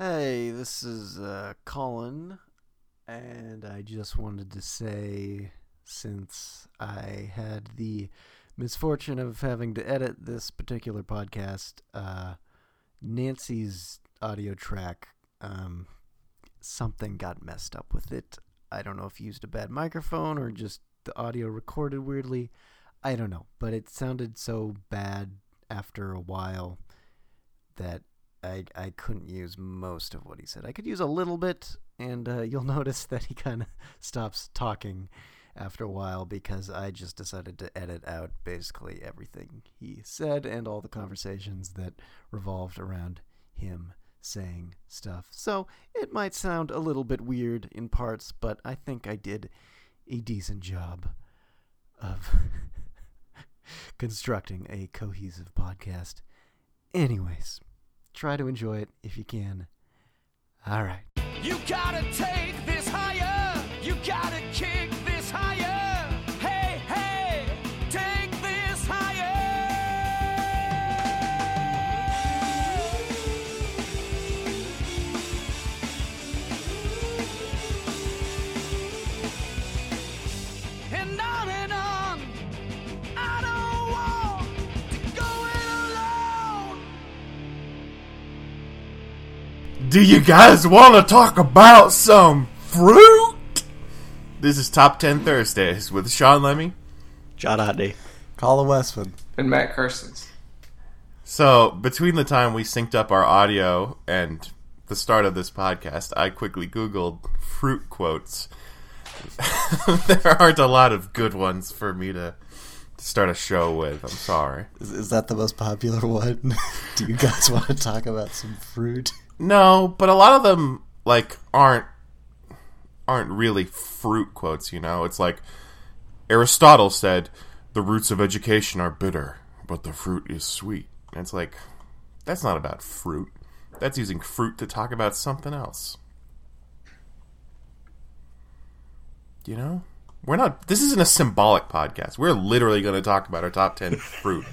Hey, this is uh, Colin, and I just wanted to say since I had the misfortune of having to edit this particular podcast, uh, Nancy's audio track, um, something got messed up with it. I don't know if you used a bad microphone or just the audio recorded weirdly. I don't know, but it sounded so bad after a while that I I couldn't use most of what he said. I could use a little bit, and uh, you'll notice that he kind of stops talking after a while because I just decided to edit out basically everything he said and all the conversations that revolved around him saying stuff. So it might sound a little bit weird in parts, but I think I did a decent job of constructing a cohesive podcast. Anyways, try to enjoy it if you can. All right. You gotta take this higher. You gotta kick Do you guys want to talk about some fruit? This is Top 10 Thursdays with Sean Lemmy. John Otney. Colin Westman, and Matt Carstens. So, between the time we synced up our audio and the start of this podcast, I quickly Googled fruit quotes. there aren't a lot of good ones for me to, to start a show with. I'm sorry. Is, is that the most popular one? Do you guys want to talk about some fruit? No, but a lot of them like aren't aren't really fruit quotes, you know? It's like Aristotle said, "The roots of education are bitter, but the fruit is sweet." And it's like that's not about fruit. That's using fruit to talk about something else. You know? We're not this isn't a symbolic podcast. We're literally going to talk about our top 10 fruit.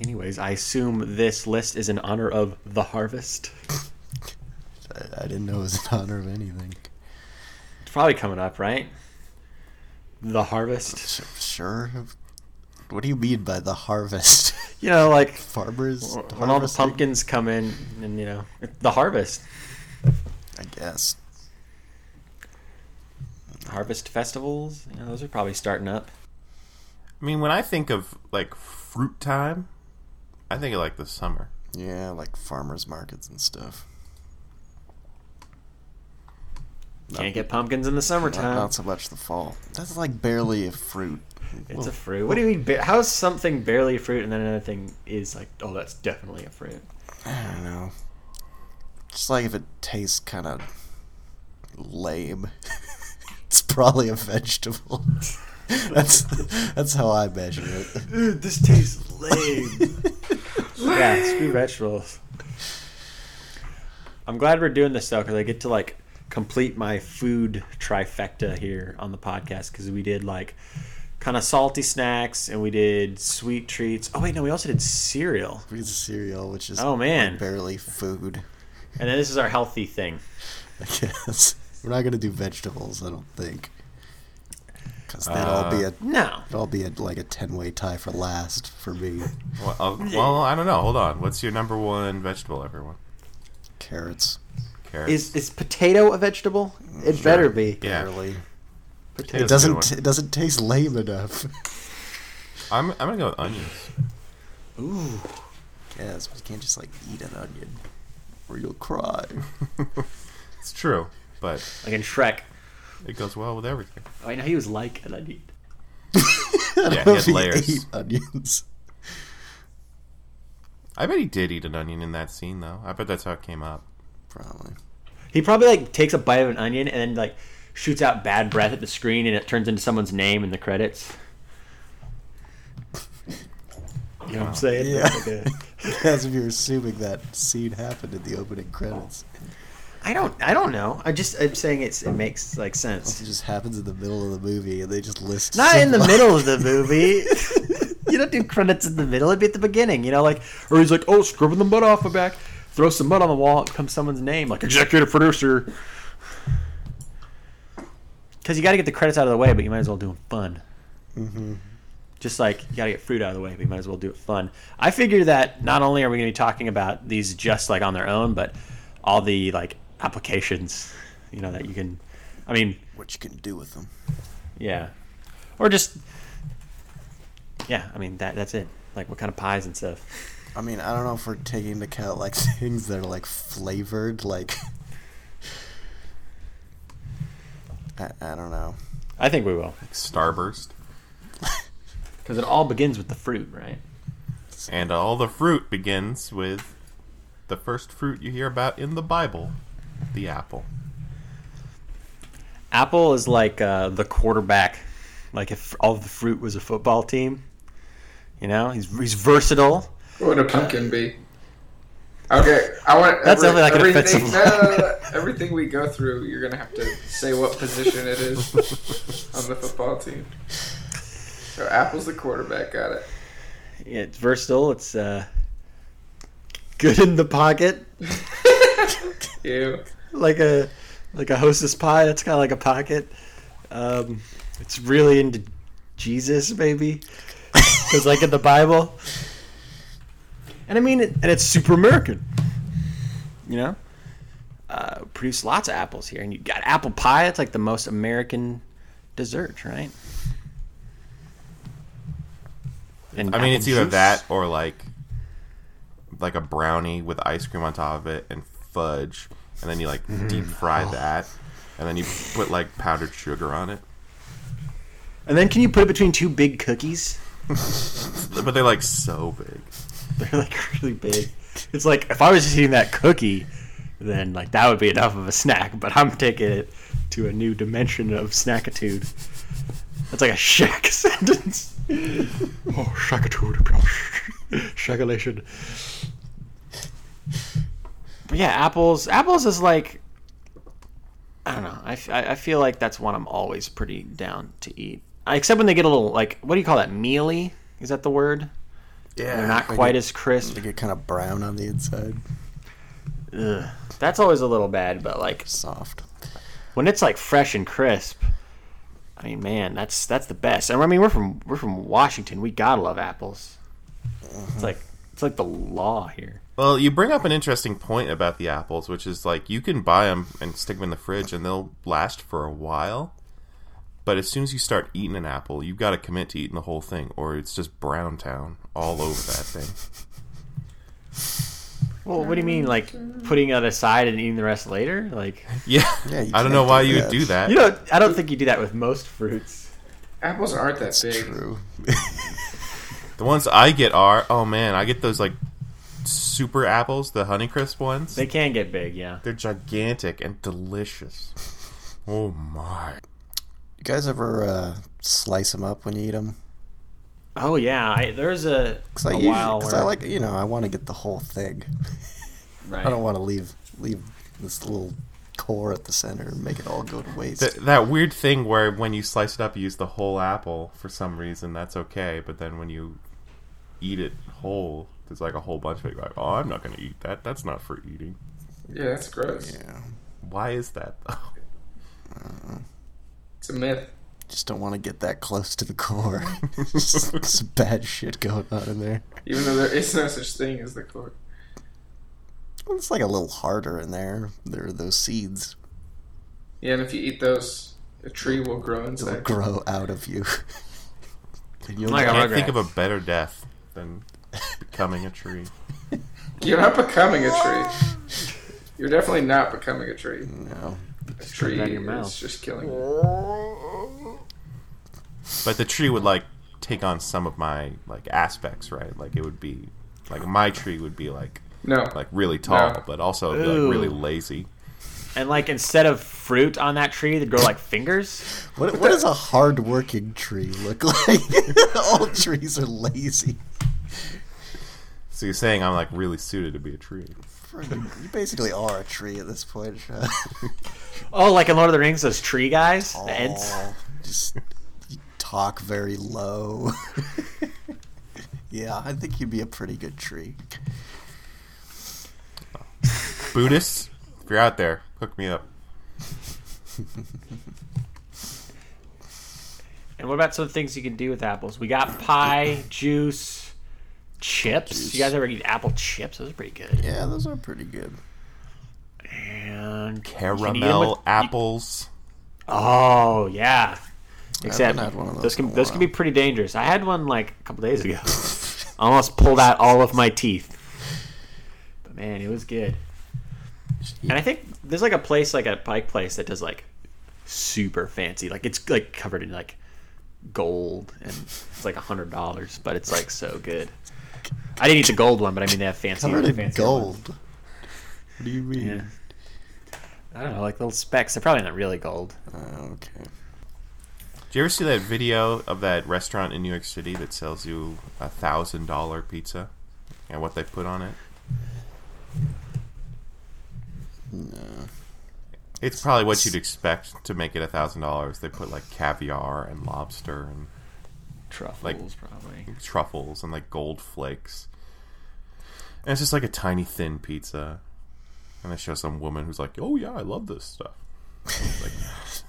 Anyways, I assume this list is in honor of the harvest. I, I didn't know it was in honor of anything. It's probably coming up, right? The harvest. Sure. What do you mean by the harvest? You know, like Farmers? when all the pumpkins come in, and you know, the harvest, I guess. harvest festivals. You know, those are probably starting up. I mean, when I think of like fruit time, I think I like the summer. Yeah, like farmers markets and stuff. Can't get pumpkins in the summertime. not so much the fall. That's like barely a fruit. It's a fruit. What do you mean? ba- How is something barely a fruit, and then another thing is like, oh, that's definitely a fruit? I don't know. Just like if it tastes kind of lame, it's probably a vegetable. that's that's how I measure it. Dude, this tastes lame. yeah, screw vegetables. I'm glad we're doing this though, because I get to like complete my food trifecta here on the podcast because we did like kind of salty snacks and we did sweet treats. Oh wait, no, we also did cereal, We did cereal, which is Oh, man. like barely food. and then this is our healthy thing. I guess we're not gonna do vegetables. I don't think, because that'll all be a No, it'll be a, like a ten way tie for last for me. Well, uh, well, I don't know. Hold on. What's your number one vegetable, everyone? Carrots, Carrots. is is potato a vegetable? It better be. yeah. barely. Potatoes It doesn't a it doesn't taste lame enough. I'm, I'm gonna go with onions. Ooh, yes, but you can't just like eat an onion, or you'll cry. It's true, but like in Shrek. It goes well with everything. Oh, I know he was like an onion. Yeah, he had layers. ate onions. I bet he did eat an onion in that scene, though. I bet that's how it came up. Probably. He probably like takes a bite of an onion and then like shoots out bad breath at the screen and it turns into someone's name in the credits. You know what I'm saying? Yeah. Like a- As if you're assuming that scene happened in the opening credits. I don't. I don't know. I just. I'm saying it's. It makes like sense. It just happens in the middle of the movie, and they just list. Not in the middle of the movie. you don't do credits in the middle. It'd be at the beginning, you know, like, or he's like, oh, scrubbing the mud off my back. Throw some mud on the wall. It comes someone's name, like executive producer. Because you got to get the credits out of the way, but you might as well do them fun. Mm-hmm. Just like you got to get fruit out of the way, but you might as well do it fun. I figure that not only are we going to be talking about these just like on their own, but all the like applications, you know, that you can. I mean, What you can do with them. yeah, or just yeah. I mean that that's it. Like what kind of pies and stuff. I mean, I don't know if we're taking into account like things that are like flavored, like. I, I don't know. I think we will Starburst. because it all begins with the fruit, right? And all the fruit begins with the first fruit you hear about in the Bible, the apple. Apple is like uh, the quarterback. Like if all of the fruit was a football team, you know, he's he's versatile. What would a pumpkin be? Okay, I want That's definitely like an everything, no. everything we go through. You're gonna have to say what position it is on the football team. So Apple's the quarterback. Got it. Yeah, it's versatile. It's uh, good in the pocket, Ew. like a like a hostess pie. That's kind of like a pocket. Um, it's really into Jesus, maybe, because like in the Bible. And I mean, it, and it's super American. You know, uh, produce lots of apples here, and you got apple pie. It's like the most American dessert, right? And I mean, it's either that or like like a brownie with ice cream on top of it and fudge, and then you like mm-hmm. deep fry oh. that, and then you put like powdered sugar on it. And then can you put it between two big cookies? But they're like so big. They're like really big. It's like if I was just eating that cookie, then like that would be enough of a snack. But I'm taking it to a new dimension of snackitude. That's like a shack sentence. oh, shackitude, shackulation. But yeah, apples. Apples is like. I don't know. I I feel like that's one I'm always pretty down to eat. Except when they get a little like what do you call that? Mealy? Is that the word? Yeah, They're not quite get- as crisp. They get kind of brown on the inside, Ugh. That's always a little bad, but like soft. when it's like fresh and crisp, I mean, man, that's that's the best. And I mean, we're from we're from Washington. We gotta love apples. It's mm-hmm. like it's like the law here. Well, you bring up an interesting point about the apples, which is like you can buy them and stick them in the fridge, and they'll last for a while. But as soon as you start eating an apple, you've got to commit to eating the whole thing, or it's just Brown Town all over that thing. Well, what do you mean, like putting it aside and eating the rest later? Like, Yeah, Yeah, I don't can't know why do you would do that. you know, I don't think you do that with most fruits. Apples aren't that It's big. true. The ones I get are oh man, I get those like super apples, the Honeycrisp ones. They can get big, yeah. They're gigantic and delicious. Oh my! You guys ever uh, slice them up when you eat them? Oh yeah, I, there's a, Because a I, usually, while 'cause where I like, you know, I want to get the whole thing. right. I don't want to leave leave this little core at the center and make it all go to waste. Th- that weird thing where when you slice it up, you use the whole apple for some reason. That's okay, but then when you eat it whole, there's like a whole bunch of it. You're like, oh, I'm not gonna eat that. That's not for eating. Yeah, that's gross. yeah, Why is that though? It's a myth. just don't want to get that close to the core. Some bad shit going on in there. Even though there is no such thing as the core. Well, it's like a little harder in there. There are those seeds Yeah, and if you eat those, a tree will grow that will grow out of you. and you'll Like I a can't Rugrats. think of a better death than becoming a tree. You're not becoming a tree. You're definitely not becoming a tree. no. A tree it your is mouth. just killing you. But the tree would like take on some of my like aspects, right? Like it would be like my tree would be like No. like really tall, No. but also be, like really lazy. And like instead of fruit on that tree, they grow like fingers. What, what does a hard-working tree look like? All trees are lazy. So you're saying I'm like really suited to be a tree? You basically are a tree at this point. Oh, like in Lord of the Rings, those tree guys, the Ents. Just you talk very low. Yeah, I think you'd be a pretty good tree. Buddhists, if you're out there, hook me up. And what about some things you can do with apples? We got pie, juice, chips. You guys ever eat apple chips? Those are pretty good. Yeah, those are pretty good. And you can eat 'em Caramel with- apples. Oh yeah. Except had one of those those can those can be pretty dangerous. I had one like a couple days ago. Almost pulled out all of my teeth. But man, it was good. And I think there's like a place like a Pike place that does like super fancy. Like it's like covered in like gold and it's like a hundred dollars, but it's like so good. I didn't eat the gold one, but I mean they have fancy Covered in fancy gold. What do you mean? Yeah. I don't know, like little specks. They're probably not really gold. Uh, okay. Did you ever see that video of that restaurant in New York City that sells you a thousand dollar pizza and what they put on it? No. It's probably what you'd expect to make it a thousand dollars. They put like caviar and lobster and Truffles, Like- probably. truffles and like gold flakes. And it's just like a tiny thin pizza. And they show some woman who's like, "Oh yeah, I love this stuff." like,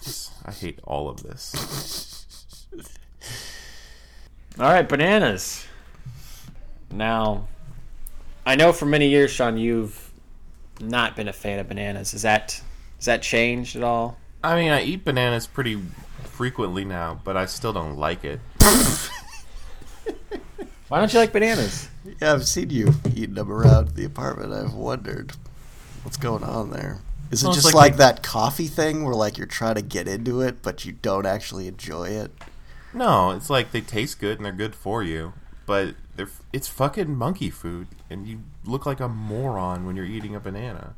just- I hate all of this. All right, bananas. Now, I know for many years, Sean, you've not been a fan of bananas. Is that has that changed at all? I mean, I eat bananas pretty frequently now, but I still don't like it. Why don't you like bananas? Yeah, I've seen you eating them around the apartment. I've wondered what's going on there. Is it Well, just like like, that coffee thing where like you're trying to get into it, but you don't actually enjoy it? No, it's like they taste good and they're good for you, but they're it's fucking monkey food, and you look like a moron when you're eating a banana.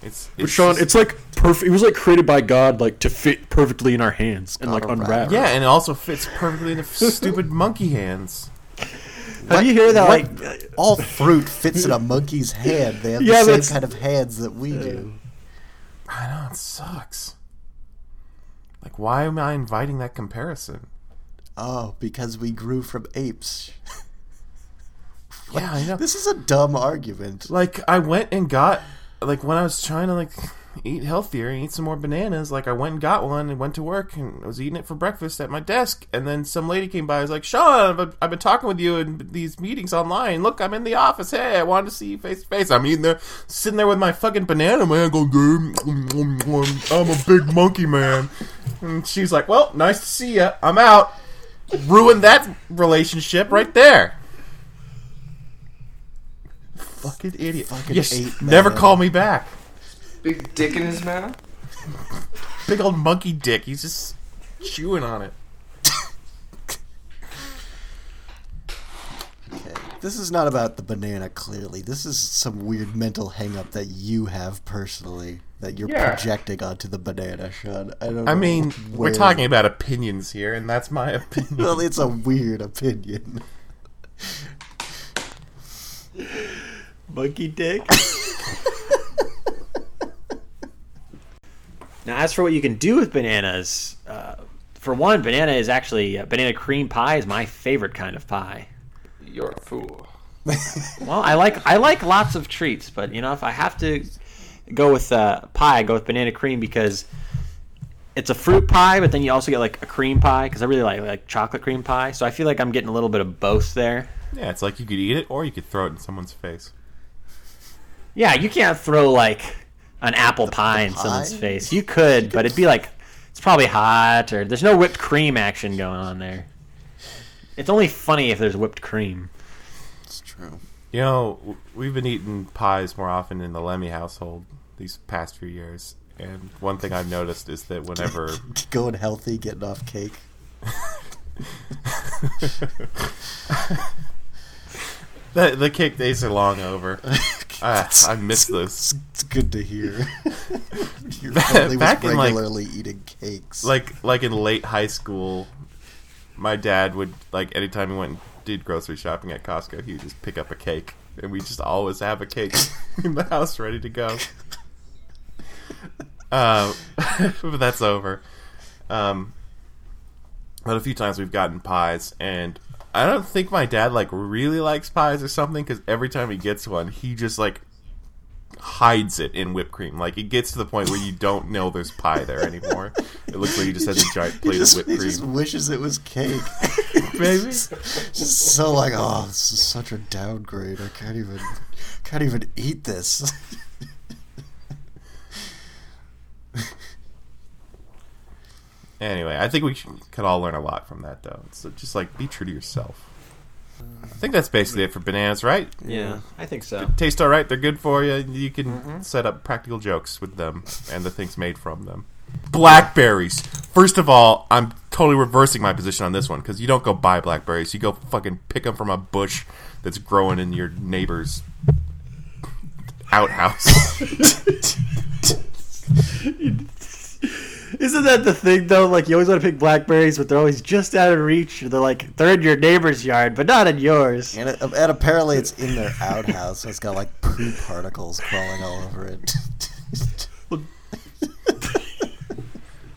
It's, But it's Sean, just- it's like perfect. It was like created by God, like to fit perfectly in our hands and like unwrap. it. yeah, and it also fits perfectly in the stupid monkey hands. Have you heard that? What- Like, All fruit fits in a monkey's hand. They have Yeah, the same kind of hands that we do. I know it sucks. Like, why am I inviting that comparison? Oh, because we grew from apes. Yeah, I know. This is a dumb argument. Like, I went and got like when I was trying to like eat healthier and eat some more bananas. Like, I went and got one and went to work and I was eating it for breakfast at my desk. And then some lady came by. I was like, "Sean, I've been, I've been talking with you in these meetings online. Look, I'm in the office. Hey, I wanted to see you face to face. I'm eating there, sitting there with my fucking banana man, going, "Dude, I'm a big monkey man." And she's like, "Well, nice to see you. I'm out." Ruined that relationship right there. Fucking idiot. Fucking Yes, ape never man. call me back. Big dick in his mouth. Big old monkey dick. He's just chewing on it. Okay. This is not about the banana, clearly. This is some weird mental hang up that you have personally that you're Yeah. projecting onto the banana, Sean. I don't I know mean, we're talking about opinions here, and that's my opinion. Well, it's a weird opinion. Monkey dick. now, as for what you can do with bananas, uh, for one, banana is actually uh, banana cream pie is my favorite kind of pie. You're a fool. Well, I like I like lots of treats, but you know if I have to go with uh, pie, I go with banana cream because it's a fruit pie, but then you also get like a cream pie because I really like like chocolate cream pie. So I feel like I'm getting a little bit of both there. yeah, it's like you could eat it, or you could throw it in someone's face. Yeah, you can't throw like an apple pie in someone's face. You could, but it'd be like it's probably hot or there's no whipped cream action going on there. It's only funny if there's whipped cream. It's true. You know, we've been eating pies more often in the Lemmy household these past few years, and one thing I've noticed is that whenever Going healthy, getting off cake. the the cake days are long over, ah, I miss It's, those. it's good to hear. Your family was back in, like- regularly eating cakes. Like like in late high school, my dad would like anytime he went and did grocery shopping at Costco, he would just pick up a cake, and we just always have a cake in the house ready to go. Um, but that's over. Um, but a few times we've gotten pies, and I don't think my dad like really likes pies or something because every time he gets one, he just like hides it in whipped cream. Like it gets to the point where you don't know there's pie there anymore. It looks like he just has a giant He plate just, of whipped he cream. just wishes it was cake. Maybe. just so like, oh, this is such a downgrade. I can't even, can't even eat this. Anyway, I think we should, could all learn a lot from that, though. It's just like be true to yourself. I think that's basically it for bananas, right? Yeah, I think so. Taste all right. They're good for you. You can mm-hmm. set up practical jokes with them and the things made from them. Blackberries. First of all, I'm totally reversing my position on this one because you don't go buy blackberries. You go fucking pick them from a bush that's growing in your neighbor's outhouse. Isn't that the thing though? Like you always want to pick blackberries, but they're always just out of reach. They're like they're in your neighbor's yard, but not in yours. And, it, and apparently it's in their outhouse, so it's got like poo particles crawling all over it.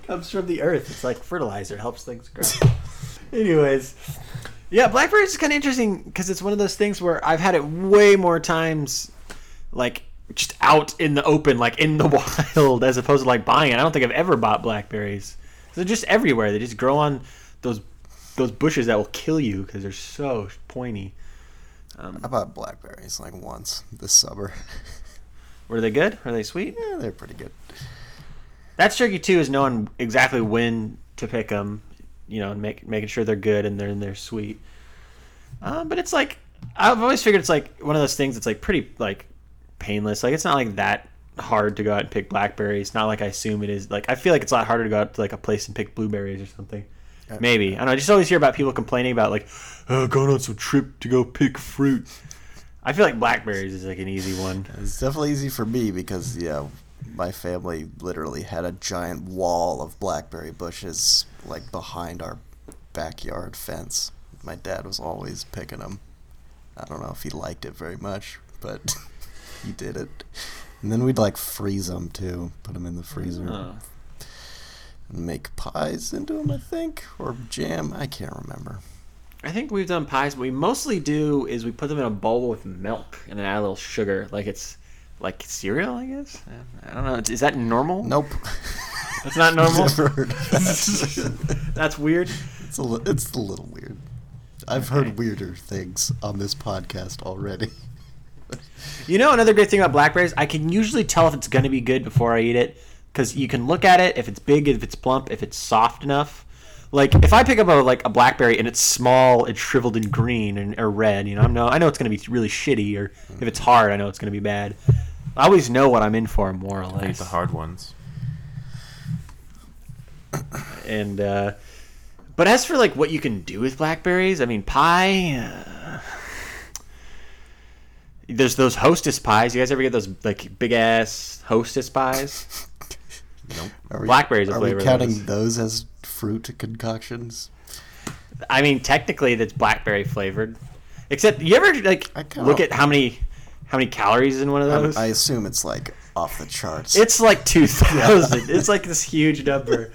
comes from the earth. It's like fertilizer, helps things grow. Anyways, yeah, blackberries is kind of interesting because it's one of those things where I've had it way more times, like just out in the open, like in the wild, as opposed to like buying it. I don't think I've ever bought blackberries. They're just everywhere. They just grow on those those bushes that will kill you because they're so pointy. I bought blackberries like once this summer. Were they good? Are they sweet? Yeah, they're pretty good. That's tricky too, is knowing exactly when to pick them, you know, and make, making sure they're good and they're and they're sweet. Um, but it's like I've always figured it's like one of those things that's like pretty like painless. Like it's not like that hard to go out and pick blackberries. Not like I assume it is. Like I feel like it's a lot harder to go out to like a place and pick blueberries or something. Maybe I don't know. I just always hear about people complaining about like oh, going on some trip to go pick fruit. I feel like blackberries is like an easy one. It's definitely easy for me because yeah, my family literally had a giant wall of blackberry bushes like behind our backyard fence. My dad was always picking them. I don't know if he liked it very much, but he did it. And then we'd like freeze them too, put them in the freezer, and make pies into them. I think or jam. I can't remember. I think we've done pies. What we mostly do is we put them in a bowl with milk and then add a little sugar, like it's like cereal. I guess. I don't know. Is that normal? Nope. that's not normal. That. that's weird. It's a, li- it's a little weird. I've heard weirder things on this podcast already. You know, another great thing about blackberries, I can usually tell if it's going to be good before I eat it because you can look at it if it's big, if it's plump, if it's soft enough. Like if I pick up a like a blackberry and it's small and shriveled and green and or red, you know, I know I know it's going to be really shitty. Or if it's hard, I know it's going to be bad. I always know what I'm in for, more or I hate less. the hard ones. and uh, but as for like what you can do with blackberries, I mean pie. Uh, there's those hostess pies. You guys ever get those like big ass hostess pies? Are we, Blackberries are Are we flavor of counting those. those as fruit concoctions? I mean, technically that's blackberry flavored. Except you ever like I look at how many how many calories is in one of I, those? I assume it's like off the charts. It's like two thousand. it's like this huge number.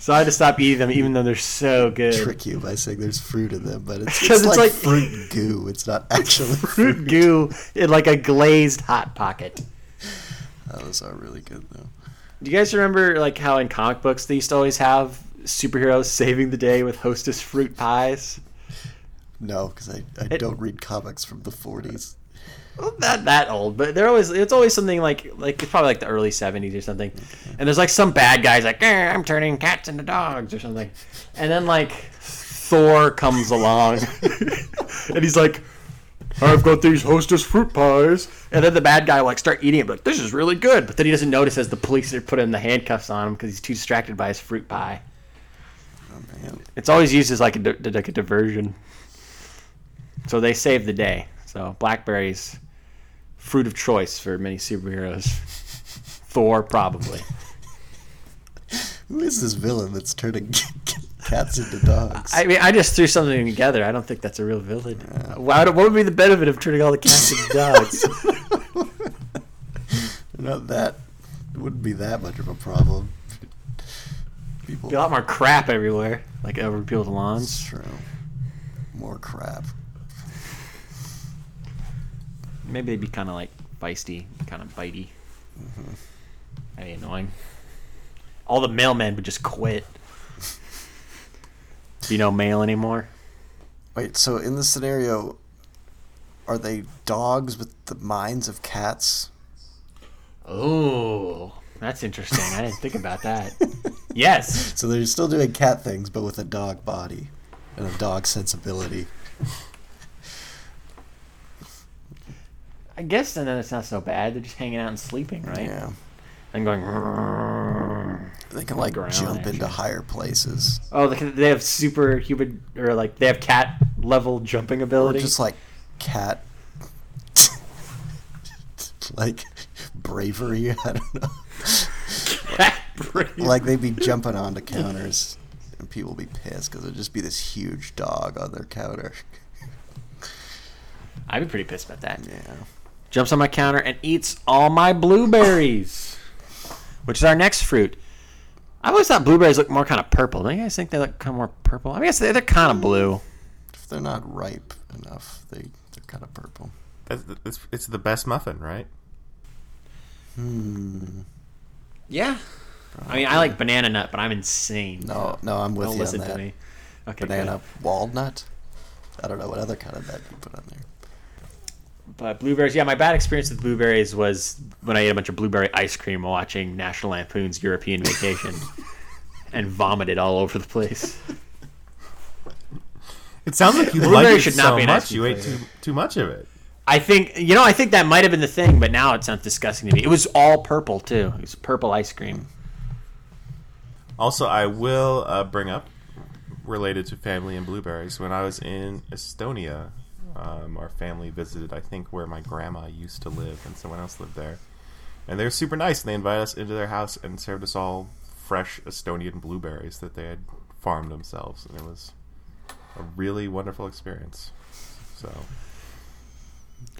So I had to stop eating them, even though they're so good. trick you by saying there's fruit in them, but it's, 'Cause it's, it's like, like- fruit goo. It's not actually Fruit fruit. goo in like a glazed hot pocket. Those are really good though. Do you guys remember like how in comic books they used to always have superheroes saving the day with hostess fruit pies? No, because I, I It- don't read comics from the 40s. Not that old, but they're always it's always something like like it's probably like the early '70s or something. And there's like some bad guys like "Eh, I'm turning cats into dogs or something, and then like Thor comes along, and he's like. I've got these hostess fruit pies, and then the bad guy will like start eating it, like this is really good. But then he doesn't notice as the police are putting the handcuffs on him because he's too distracted by his fruit pie. Oh man, It's always used as like a like a diversion. So they save the day. So blackberries, fruit of choice for many superheroes. Thor probably. who is this villain that's turning cats into dogs? I mean, I just threw something together. I don't think that's a real villain. Why, what would be the benefit of turning all the cats into dogs? not that. It wouldn't be that much of a problem. People. be a lot more crap everywhere, like over people's lawns. true. more crap. Maybe they'd be kind of like feisty, kind of bitey. Mm-hmm. That'd be annoying. All the mailmen would just quit. Be no mail anymore. Wait, so in this scenario, are they dogs with the minds of cats? Oh, that's interesting. I didn't think about that. Yes. So they're still doing cat things, but with a dog body and a dog sensibility. I guess and then it's not so bad. They're just hanging out and sleeping, right? Yeah. And going. They can like Ground jump into higher places. Oh, they can- they have superhuman or like they have cat level jumping Or ability. just like cat like bravery, I don't know. cat brain. Like they'd be jumping onto counters and people would be pissed because it'd just be this huge dog on their counter. I'd be pretty pissed about that. Yeah. Jumps on my counter and eats all my blueberries, which is our next fruit. I always thought blueberries look more kind of purple. Don't you guys think they look kind of more purple? I guess they're, they're kind of blue. If they're not ripe enough, they, they're kind of purple. It's, it's the best muffin, right? Hmm. Yeah. I mean, I like banana nut, but I'm insane. No, no, I'm with Don't you listen on to me. Okay, Banana good. walnut? I don't know what other kind of nut you put on there. But blueberries, yeah, my bad experience with blueberries was when I ate a bunch of blueberry ice cream while watching National Lampoon's European Vacation and vomited all over the place. It sounds like you Blueberry like should not so be an much. You ate too too much of it. I think, you know, I think that might have been the thing, but now it sounds disgusting to me. It was all purple, too. It was purple ice cream. Also, I will uh, bring up related to family and blueberries. When I was in Estonia, um, our family visited, I think, where my grandma used to live, and someone else lived there. And they were super nice, and they invited us into their house and served us all fresh Estonian blueberries that they had farmed themselves, and it was a really wonderful experience. So,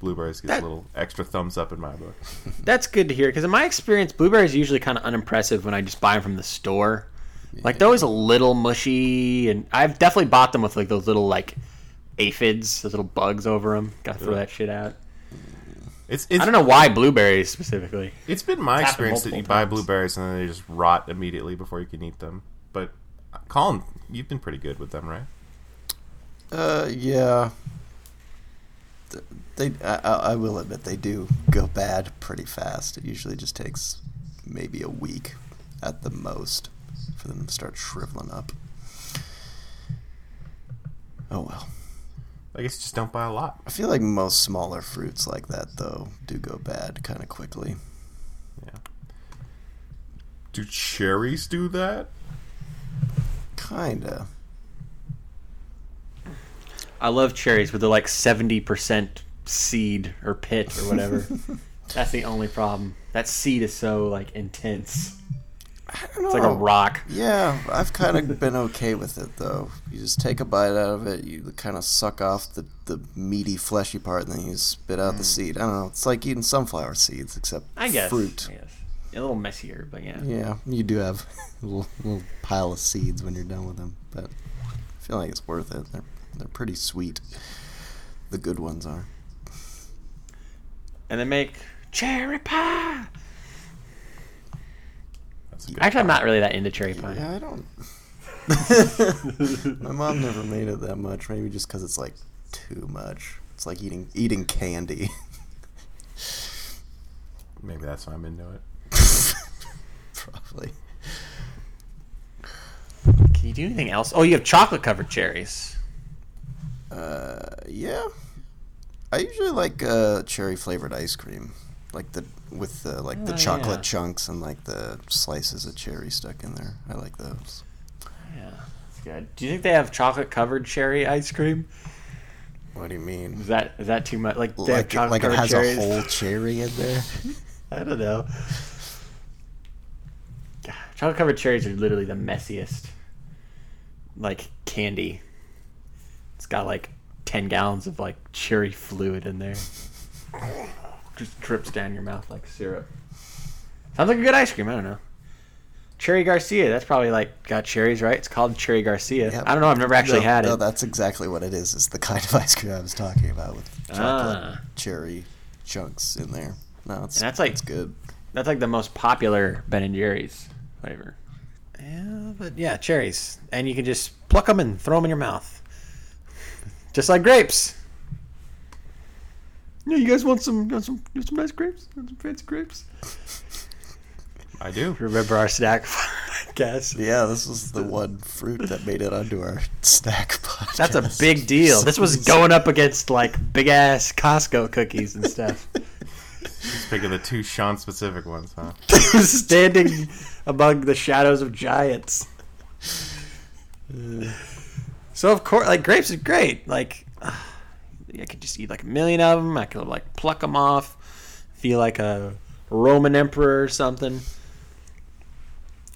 blueberries gets That- a little extra thumbs up in my book. That's good to hear, because in my experience, blueberries are usually kind of unimpressive when I just buy them from the store. Like, they're always a little mushy, and I've definitely bought them with, like, those little, like, aphids, those little bugs over them. Gotta throw that shit out. It's, it's I don't know why blueberries specifically. It's been my happened experience that you multiple buy blueberries and then they just rot immediately before you can eat them. But Colin, you've been pretty good with them, right? Uh, yeah. They, I, I I will admit, they do go bad pretty fast. It usually just takes maybe a week at the most for them to start shriveling up. Oh well. I guess just don't buy a lot. I feel like most smaller fruits like that, though, do go bad kind of quickly. Yeah. Do cherries do that? Kinda. I love cherries, but they're like seventy percent seed or pit or whatever. That's the only problem. That seed is so like intense. I don't know. It's like a rock. Yeah, I've kind of been okay with it though. You just take a bite out of it, you kind of suck off the, the meaty, fleshy part, and then you spit out the mm. seed. I don't know. It's like eating sunflower seeds, except I guess. fruit. I guess. A little messier, but yeah. Yeah, you do have a little, little pile of seeds when you're done with them, but I feel like it's worth it. They're they're pretty sweet. The good ones are. And they make cherry pie. That's a good Actually, I'm not really that into cherry pie. Yeah, I don't. My mom never made it that much. Maybe just because it's like too much. It's like eating eating candy. Maybe that's why I'm into it. Probably. Can you do anything else? Oh, you have chocolate covered cherries. Uh, yeah. I usually like uh, cherry flavored ice cream, like the with the like the Oh, chocolate yeah. chunks and like the slices of cherry stuck in there. I like those. Yeah, that's good. Do you think they have chocolate covered cherry ice cream? What do you mean? Is that is that too much? Like Like, like it has cherries? a whole cherry in there. I don't know. Chocolate covered cherries are literally the messiest. Like candy. It's got like ten gallons of like cherry fluid in there. Just drips down your mouth like syrup. Sounds like a good ice cream. I don't know. Cherry Garcia. That's probably like got cherries, right? It's called Cherry Garcia. Yep. I don't know. I've never actually no, had no, it. No, that's exactly what it is. Is the kind of ice cream I was talking about with chocolate Ah. cherry chunks in there. No, it's And that's like- it's good. That's like the most popular Ben and Jerry's flavor. Yeah, but yeah, cherries, and you can just pluck them and throw them in your mouth, just like grapes. Yeah, you guys want some want some want some nice grapes? Want some fancy grapes? I do. Remember our snack podcast? Yeah, this was the one fruit that made it onto our snack podcast. That's a big deal. This was going up against like big ass Costco cookies and stuff. Speaking of the two Sean specific ones, huh? Standing among the shadows of giants. Uh. So of course, like grapes are great. Like I could just eat like a million of them. I could like pluck them off, feel like a Roman emperor or something.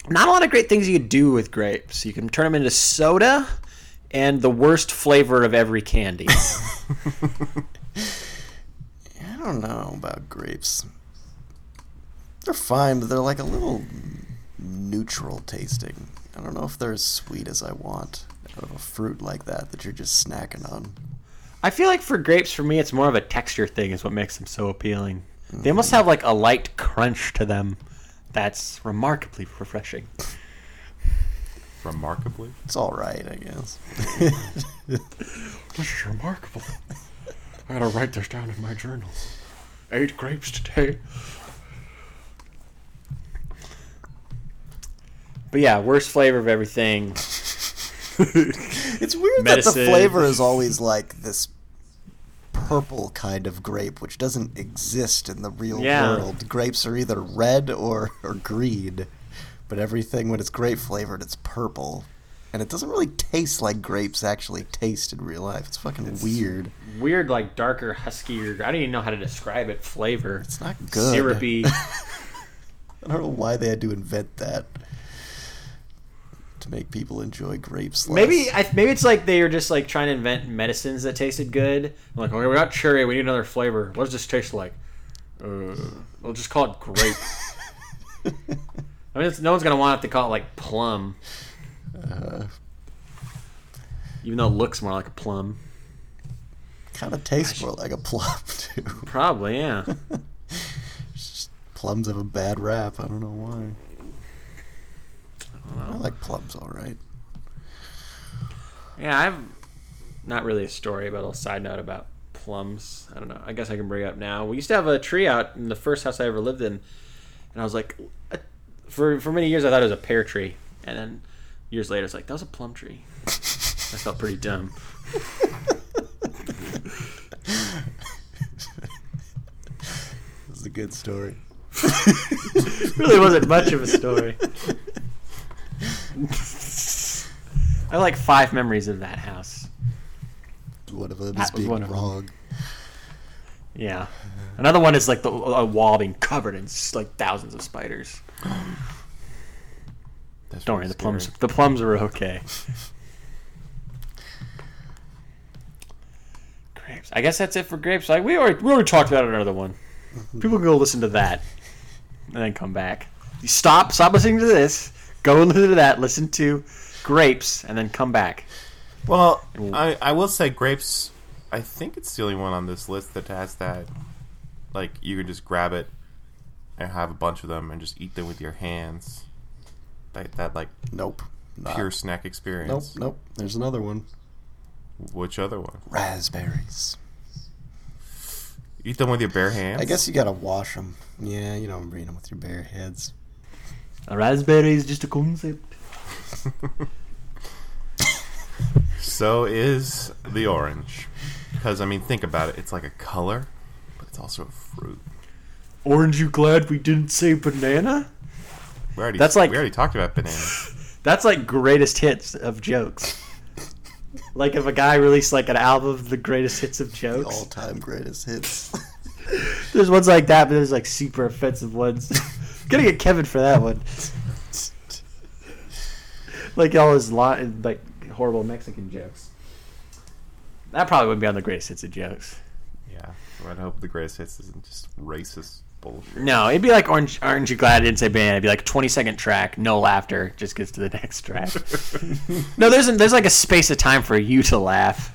Not a lot of great things you could do with grapes. You can turn them into soda and the worst flavor of every candy. I don't know about grapes. They're fine, but they're like a little neutral tasting. I don't know if they're as sweet as I want out of a fruit like that that you're just snacking on. I feel like for grapes, for me, it's more of a texture thing, is what makes them so appealing. They almost have like a light crunch to them that's remarkably refreshing. Remarkably. It's all right, I guess. This is remarkable. I gotta write this down in my journal. Eight grapes today. But yeah, worst flavor of everything. It's weird that Medicine. the flavor is always like this purple kind of grape, which doesn't exist in the real Yeah. world. Grapes are either red or, or green, but everything when it's grape flavored, it's purple. And it doesn't really taste like grapes actually taste in real life. It's fucking weird. Weird, like darker, huskier. I don't even know how to describe it. Flavor. It's not good. Syrupy. I don't know why they had to invent that to make people enjoy grapes. Less. maybe I, maybe it's like they were just like trying to invent medicines that tasted good. I'm like, okay, we got cherry. We need another flavor. What does this taste like? Uh, we'll just call it grape. I mean, it's, no one's gonna want to call it like plum. Uh, Even though it looks more like a plum. kind of tastes more like a plum too. Probably, yeah. Plums have a bad rap. I don't know why. I like plums, all right. Yeah, I've not really a story, but a side note about plums. I don't know. I guess I can bring it up now. We used to have a tree out in the first house I ever lived in, and I was like, for for many years I thought it was a pear tree, and then years later it's like that was a plum tree. I felt pretty dumb. This is a good story. really wasn't much of a story. I have like five memories of that house. One of them That is was being one of wrong. Yeah. Another one is like the a wall being covered in like thousands of spiders. That's Don't worry, the plums scary. the plums are okay. grapes. I guess that's it for grapes. Like we already we already talked about another one. Mm-hmm. People can go listen to that and then come back. Stop stop listening to this. Go and listen to that. Listen to grapes and then come back. Well, I, I will say grapes. I think it's the only one on this list that has that. Like you can just grab it and have a bunch of them and just eat them with your hands. That that like Nope. Not. pure snack experience. nope. Nope. There's another one. Which other one? Raspberries. Eat them with your bare hands. I guess you gotta wash them. Yeah, you don't read them with your bare hands. A raspberry is just a concept. So is the orange. Because I mean, think about it. It's like a color, but it's also a fruit. Orange, you glad we didn't say banana? We already That's like- we already talked about bananas. That's like greatest hits of jokes. like if a guy released like an album of the greatest hits of jokes. all-time greatest hits. There's ones like that, but there's like super offensive ones. Gotta get Kevin for that one. like all his lot like horrible Mexican jokes. That probably wouldn't be on the greatest hits of jokes. yeah. I'd hope the greatest hits isn't just racist bullshit. No, it'd be like Orange. Aren't you glad I didn't say banana? It'd be like twenty second track, no laughter, just gets to the next track. no, there's there's like a space of time for you to laugh,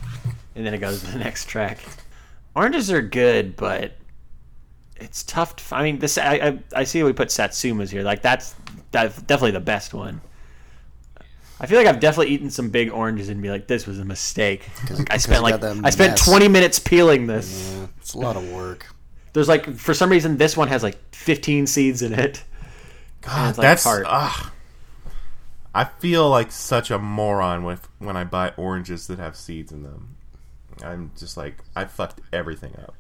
and then it goes to the next track. Oranges are good, but it's tough. To, I mean, this I, I I see we put Satsumas here. Like that's that's definitely the best one. I feel like I've definitely eaten some big oranges and be like, this was a mistake. Like, I spent like I spent mess. 20 minutes peeling this. Yeah, it's a lot of work. There's like for some reason this one has like 15 seeds in it. God, like that's tart. ah. I feel like such a moron with when I buy oranges that have seeds in them. I'm just like I fucked everything up.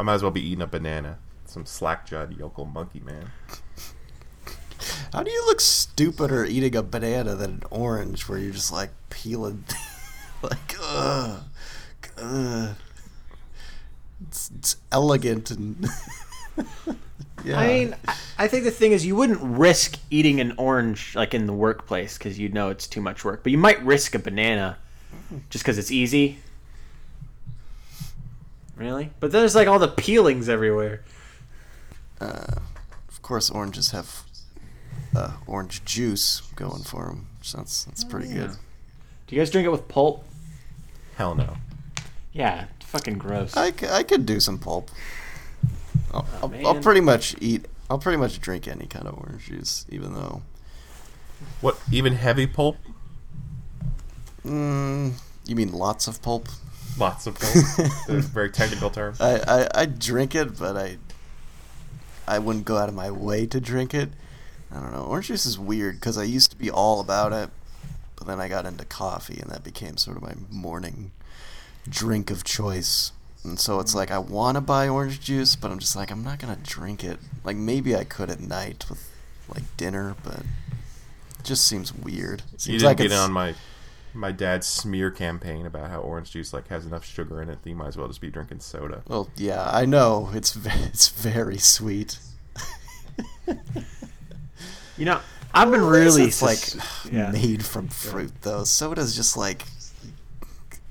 I might as well be eating a banana. Some slack jawed yokel monkey man. How do you look stupider eating a banana than an orange, where you're just like peeling, like ugh, ugh. It's, it's elegant and yeah. I mean, I- I think the thing is you wouldn't risk eating an orange like in the workplace because you know it's too much work. But you might risk a banana just because it's easy. Really? But then there's like all the peelings everywhere. of course, oranges have uh, orange juice going for them, so that's that's pretty good. Do you guys drink it with pulp? Hell no. Yeah, fucking gross. I, c- I could do some pulp. I'll, I'll, I'll Oh, pretty much eat. I'll pretty much drink any kind of orange juice, even though. What even heavy pulp? Mm, you mean lots of pulp? Lots of very technical term. I, I, I drink it, but I I wouldn't go out of my way to drink it. I don't know. Orange juice is weird because I used to be all about it, but then I got into coffee, and that became sort of my morning drink of choice. And so it's like I want to buy orange juice, but I'm just like I'm not gonna drink it. Like maybe I could at night with like dinner, but it just seems weird. It You seems didn't like get on my my dad's smear campaign about how orange juice like has enough sugar in it that you might as well just be drinking soda. Well, yeah, I know it's it's very sweet. you know, I've been Well, at least really it's like yeah. made from fruit though. Soda's just like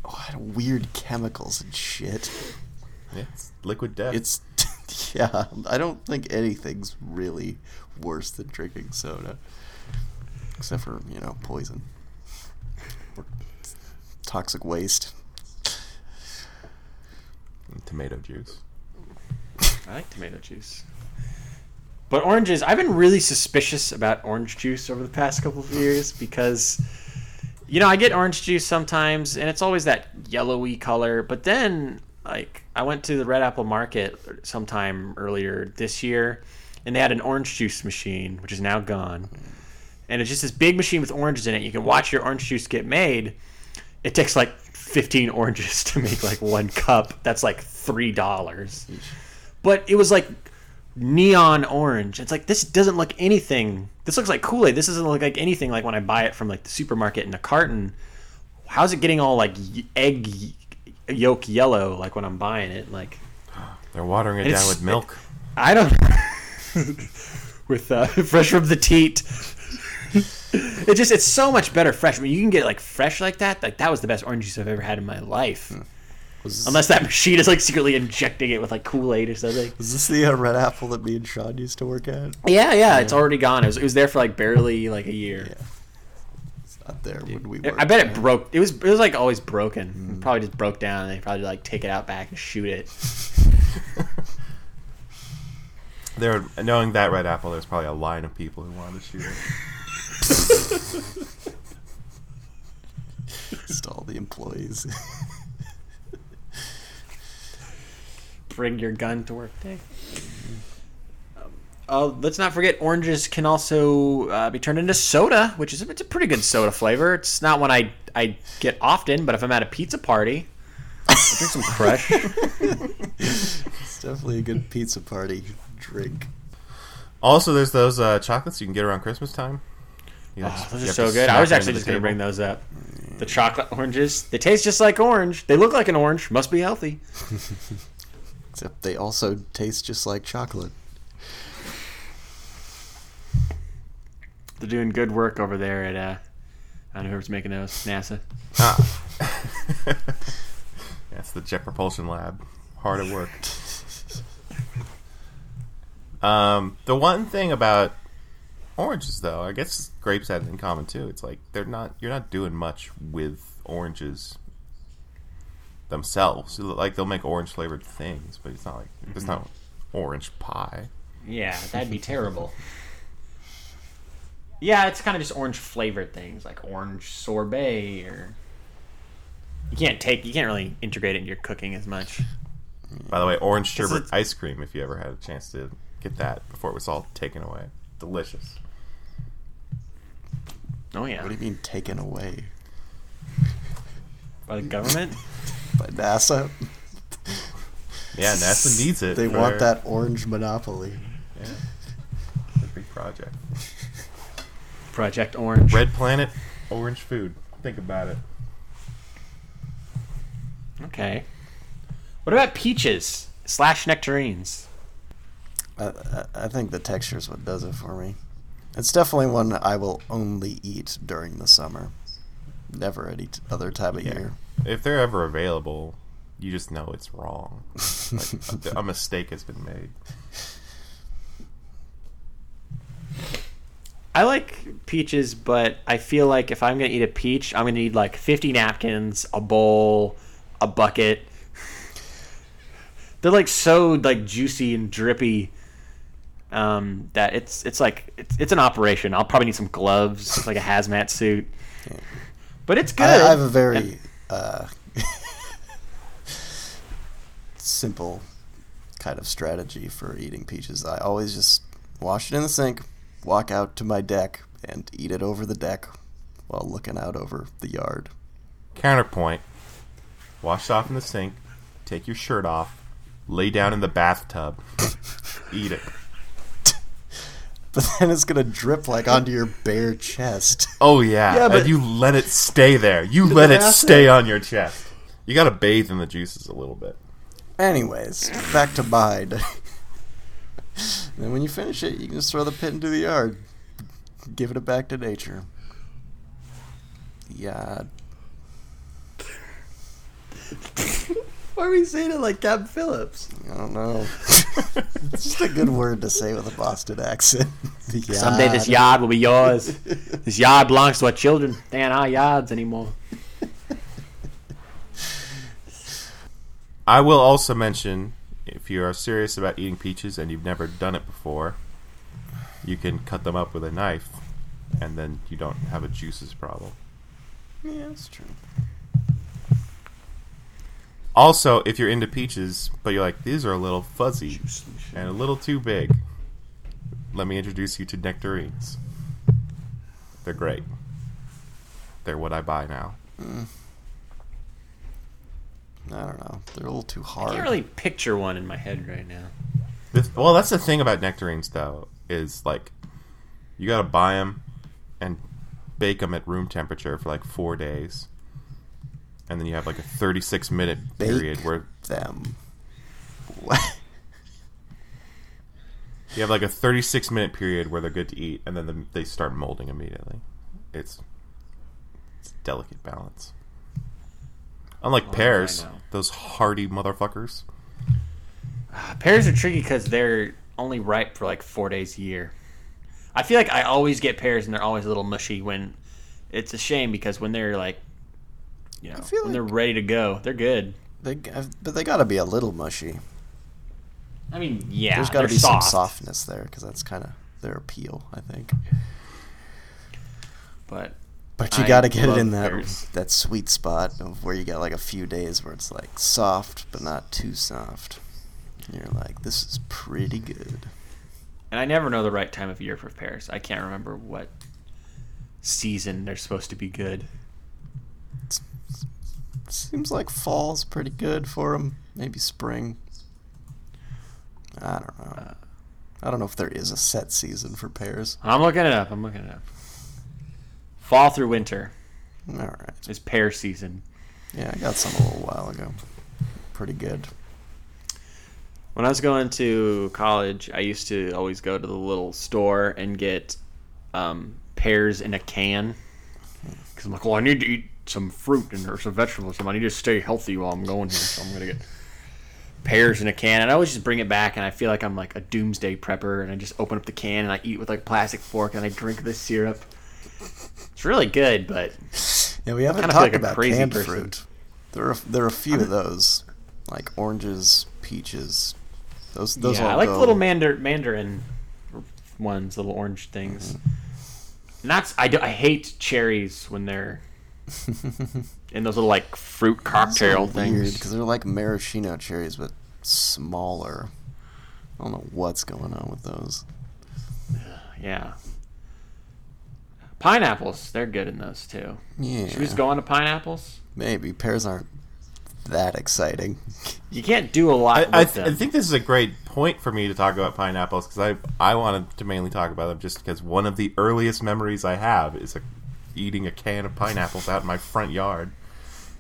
oh, weird chemicals and shit. Yeah, it's liquid death. It's yeah. I don't think anything's really worse than drinking soda, except for you know poison, or toxic waste. tomato juice. I like tomato juice. But oranges, I've been really suspicious about orange juice over the past couple of years because, you know, I get orange juice sometimes and it's always that yellowy color. But then, like, I went to the Red Apple Market sometime earlier this year and they had an orange juice machine, which is now gone. And it's just this big machine with oranges in it. You can watch your orange juice get made. It takes like 15 oranges to make like one cup. That's like $3 but it was like neon orange. It's like this doesn't look anything. This looks like Kool Aid. This doesn't look like anything like when I buy it from like the supermarket in a carton. How's it getting all like egg yolk yellow like when I'm buying it? Like They're watering it down with milk. I don't. With uh, fresh from the teat. It just it's so much better fresh. I mean, you can get like fresh like that. Like that was the best orange juice I've ever had in my life. Was, Unless that machine is like secretly injecting it with like Kool Aid or something. Is this the uh, red apple that me and Sean used to work at? Yeah, yeah, it's already gone. It was, it was there for like barely like a year. Yeah. It's not there when we. I bet it broke. It was it was like always broken. It probably just broke down, and they probably like take it out back and shoot it. There, knowing that red apple, there's probably a line of people who wanted to shoot it. Just all the employees. Bring your gun to work day. Um, uh, let's not forget, oranges can also uh, be turned into soda, which is it's a pretty good soda flavor. It's not one I I get often, but if I'm at a pizza party, I'll drink some Crush. it's definitely a good pizza party drink. Also, there's those uh, chocolates you can get around Christmas time. You Oh, those you are so good. I was actually just gonna bring those up. The chocolate oranges. They taste just like orange. They look like an orange. Must be healthy. Except they also taste just like chocolate. They're doing good work over there at uh, I don't know whoever's making those. NASA. Ah. That's the Jet Propulsion Lab. Hard at work. Um, the one thing about oranges, though, I guess grapes have in common too. It's like they're not you're not doing much with oranges themselves. Like they'll make orange flavored things, but it's not like it's not mm-hmm. orange pie. Yeah, that'd be terrible. Yeah, it's kind of just orange flavored things like orange sorbet or you can't take you can't really integrate it into your cooking as much. By the way, orange sherbet ice cream. If you ever had a chance to get that before it was all taken away, delicious. Oh yeah, What do you mean taken away by the government. by NASA? Yeah, NASA needs it. They for want that orange monopoly. Yeah, the big project. Project Orange. Red Planet, orange food. Think about it. Okay. What about peaches slash nectarines? I, I, I think the texture is what does it for me. It's definitely one I will only eat during the summer. Never any other time of year. If they're ever available, you just know it's wrong. Like, a- a mistake has been made. I like peaches, but I feel like if I'm gonna eat a peach, I'm gonna need like 50 napkins, a bowl, a bucket. They're like so like juicy and drippy um, that it's it's like it's, it's an operation. I'll probably need some gloves, like a hazmat suit. But it's good. I, I have a very uh, simple kind of strategy for eating peaches. I always just wash it in the sink, walk out to my deck, and eat it over the deck while looking out over the yard. Counterpoint: wash off in the sink, take your shirt off, lay down in the bathtub, eat it. But then it's gonna drip like onto your bare chest. Oh yeah, Yeah, but- and you let it stay there. You the let it bath stay on your chest. You got to bathe in the juices a little bit. Anyways, back to bide. then when you finish it, you can just throw the pit into the yard, give it back to nature. Yeah. Why are we saying it like Cap Phillips? I don't know. it's just a good word to say with a Boston accent. The Someday this yard. yard will be yours. this yard belongs to our children. They aren't our yards anymore. I will also mention if you are serious about eating peaches and you've never done it before, you can cut them up with a knife, and then you don't have a juices problem. Yeah, that's true. Also, if you're into peaches, but you're like, these are a little fuzzy and a little too big, let me introduce you to nectarines. They're great. They're what I buy now. Hmm. I don't know. They're a little too hard. I can't really picture one in my head right now. This, well, that's the thing about nectarines, though, is like you gotta buy them and bake them at room temperature for like four days, and then you have like a 36 minute Bake period where them. What? you have like a 36 minute period where they're good to eat, and then the, they start molding immediately. It's it's a delicate balance. Unlike Oh, pears, those hardy motherfuckers. Ah, pears are tricky because they're only ripe for like four days a year. I feel like I always get pears and they're always a little mushy when it's a shame because when they're like, you know, feel when they're ready to go, they're good. They, uh, but they gotta be a little mushy. I mean, yeah, There's gotta be soft, some softness there because that's kind of their appeal, I think. but But you gotta get it in that that sweet spot of where you get like a few days where it's like soft but not too soft. And you're like, this is pretty good. and I never know the right time of year for pears. I can't remember what season they're supposed to be good. Seems like fall's pretty good for them. Maybe spring. I don't know. I don't know if there is a set season for pears. I'm looking it up. I'm looking it up. Fall through winter All right. It's pear season. Yeah, I got some a little while ago. Pretty good. When I was going to college, I used to always go to the little store and get um, pears in a can. Because I'm like, well, I need to eat some fruit and or some vegetables. I need to stay healthy while I'm going here, so I'm gonna get pears in a can, and I always just bring it back, and I feel like I'm like a doomsday prepper, and I just open up the can and I eat with like a plastic fork, and I drink the syrup. It's really good, but Yeah, we haven't talked like a about crazy canned person. fruit. There are there are a few of those, like oranges, peaches. Those those yeah, I like go. the little mandar- mandarin ones, little orange things. Mm-hmm. Not s- I, do, I hate cherries when they're in those little like fruit cocktail weird things. because they're like maraschino cherries but smaller. I don't know what's going on with those. Yeah. Pineapples, they're good in those too. Yeah, Should we just go on to pineapples? maybe pears aren't that exciting. You can't do a lot I, with I, them. th- I think this is a great point for me to talk about pineapples because I I wanted to mainly talk about them just because one of the earliest memories I have is a, eating a can of pineapples out in my front yard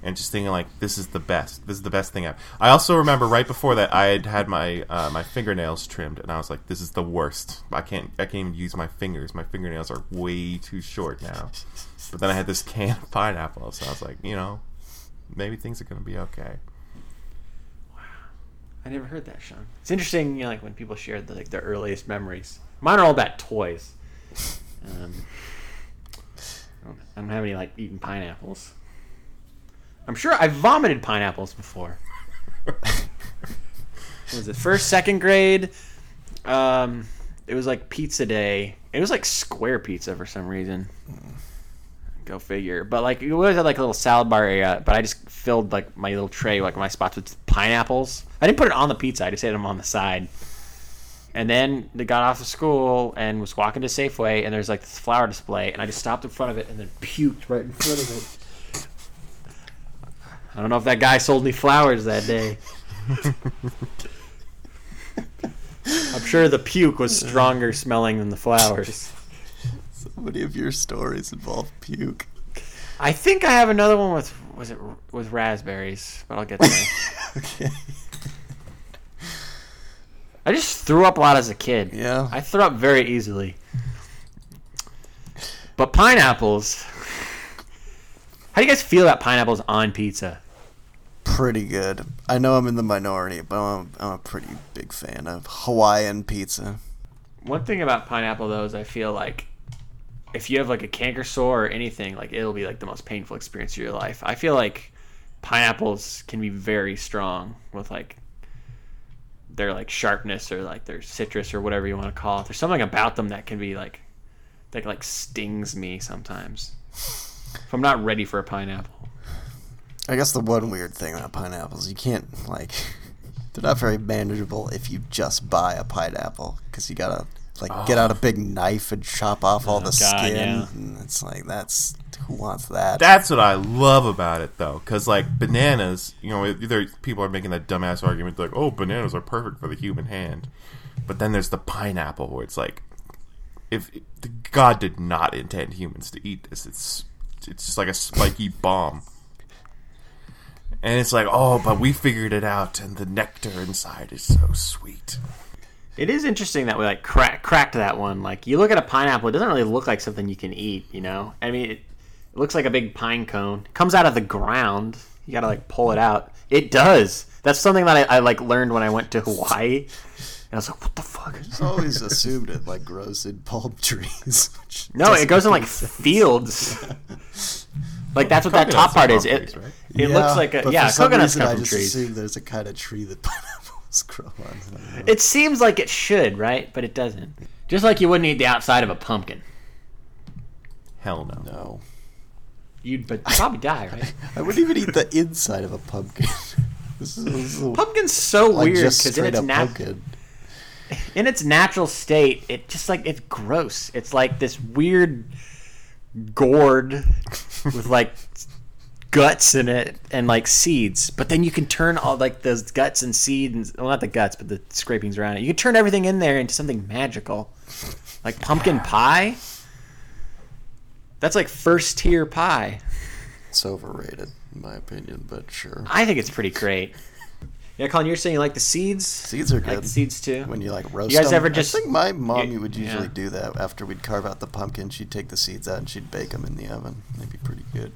and just thinking like this is the best this is the best thing ever. I also remember right before that I had had my uh, my fingernails trimmed and I was like this is the worst. I can't I can't even use my fingers. My fingernails are way too short now. But then I had this can of pineapples, so I was like you know maybe things are gonna be okay. Wow. I never heard that, Sean. It's interesting, you know, like when people share the, like their earliest memories. Mine are all about toys. Um, I, don't, have any like eating pineapples. I'm sure I vomited pineapples before. Was it first, second grade? Um, it was like pizza day. It was like square pizza for some reason. Go figure. But like we always had like a little salad bar area, but I just filled like my little tray, like my spots with pineapples. I didn't put it on the pizza. I just had them on the side. And then they got off of school and was walking to Safeway, and there's like this flower display, and I just stopped in front of it and then puked right in front of it. I don't know if that guy sold me flowers that day. I'm sure the puke was stronger smelling than the flowers. So many of your stories involve puke. I think I have another one with was it with raspberries, but I'll get there. Okay. Threw up a lot as a kid. Yeah. I threw up very easily. But pineapples. How do you guys feel about pineapples on pizza? Pretty good. I know I'm in the minority, but I'm, I'm a pretty big fan of Hawaiian pizza. One thing about pineapple though is I feel like if you have like a canker sore or anything, like it'll be like the most painful experience of your life. I feel like pineapples can be very strong with like their like sharpness or like their citrus or whatever you want to call it. There's something about them that can be like that like stings me sometimes. If I'm not ready for a pineapple. I guess the one weird thing about pineapples, you can't like, they're not very manageable if you just buy a pineapple because you gotta like get out a oh. big knife and chop off all oh, the Oh, God, skin. yeah. And it's like that's who wants that? That's what I love about it, though, because like bananas, you know, either people are making that dumbass argument like, "Oh, bananas are perfect for the human hand," but then there's the pineapple, where it's like, if God did not intend humans to eat this, it's it's just like a spiky bomb, and it's like, oh, but we figured it out, and the nectar inside is so sweet. It is interesting that we like crack, cracked that one. Like you look at a pineapple, it doesn't really look like something you can eat. You know, I mean, it, it looks like a big pine cone. It comes out of the ground. You gotta like pull it out. It does. That's something that I, I like learned when I went to Hawaii. And I was like, what the fuck? It's always assumed it like grows in palm trees. No, it doesn't in like sense. fields. Like that's what that top part is. palm It, trees, right? it looks like a but yeah. For some Coconuts reason, I just trees. assume there's a kind of tree that pineapples grow on. I don't know. It seems like it should, right? But it doesn't. Just like you wouldn't eat the outside of a pumpkin. Hell no. No, You'd but probably die, right? I wouldn't even eat the inside of a pumpkin. this is, this is Pumpkin's so like weird just because in its up nat- pumpkin. in its natural state, it just like it's gross. It's like this weird gourd with like guts in it and like seeds. But then you can turn all like those guts and seeds, well, not the guts, but the scrapings around it. You can turn everything in there into something magical, like pumpkin pie. That's like first tier pie. It's overrated, in my opinion, but sure. I think it's pretty great. Yeah, Colin, you're saying you like the seeds? Seeds are I like good. the seeds too. When you like roast You guys them. ever just- I think my mom you- would usually yeah. do that after we'd carve out the pumpkin. She'd take the seeds out and she'd bake them in the oven. They'd be pretty good.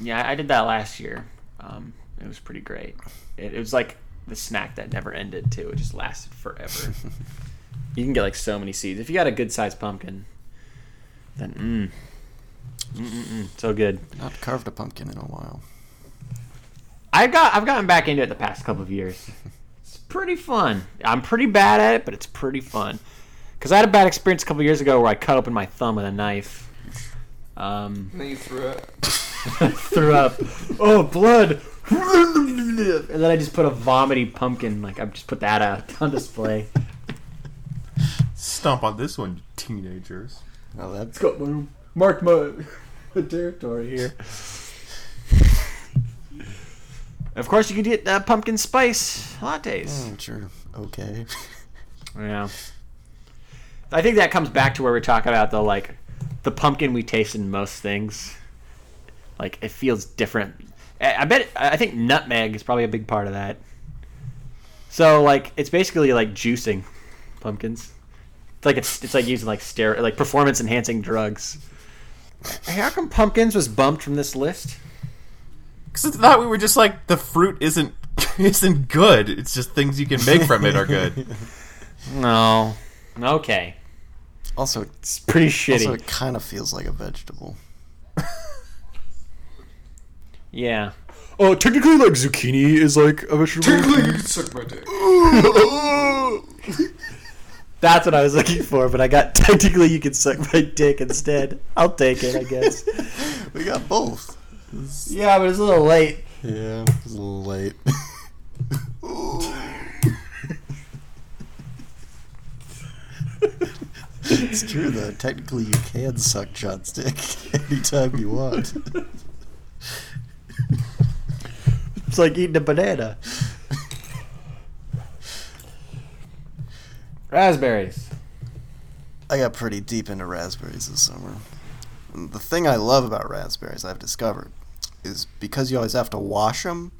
Yeah, I did that last year. Um, It was pretty great. It, it was like the snack that never ended too. It just lasted forever. you can get like so many seeds if you got a good sized pumpkin. Then mm, mm, mm, mm, so good. Not carved a pumpkin in a while. I got I've gotten back into it the past couple of years. It's pretty fun. I'm pretty bad at it, but it's pretty fun. Because I had a bad experience a couple years ago where I cut open my thumb with a knife. Um, And then you threw up. threw up. Oh, blood! and then I just put a vomity pumpkin. Like I just put that out on display. Stomp on this one, teenagers. Oh, that's Got my mark my territory here. Of course, you can get uh, pumpkin spice lattes. mm, sure. Okay. Yeah. I think that comes back to where we're talking about the like the pumpkin we taste in most things. Like it feels different. I I bet I think nutmeg is probably a big part of that. So like it's basically like juicing pumpkins. It's like it's it's like using like stero like performance enhancing drugs. How come pumpkins was bumped from this list? Because I thought we were just like the fruit isn't isn't good. It's just things you can make from it are good. No. Okay. Also, It's pretty shitty. also, it kind of feels like a vegetable. yeah. Oh, technically, like zucchini is like a vegetable. Technically, you can suck my dick. That's what I was looking for, but I got technically you can suck my dick instead. I'll take it, I guess. We got both. yeah, but it's a little late. Yeah, it's a little late. It's true though. Technically, you can suck John's dick anytime you want. It's like eating a banana. Raspberries. I got pretty deep into raspberries this summer. And the thing I love about raspberries, I've discovered, is because you always have to wash them,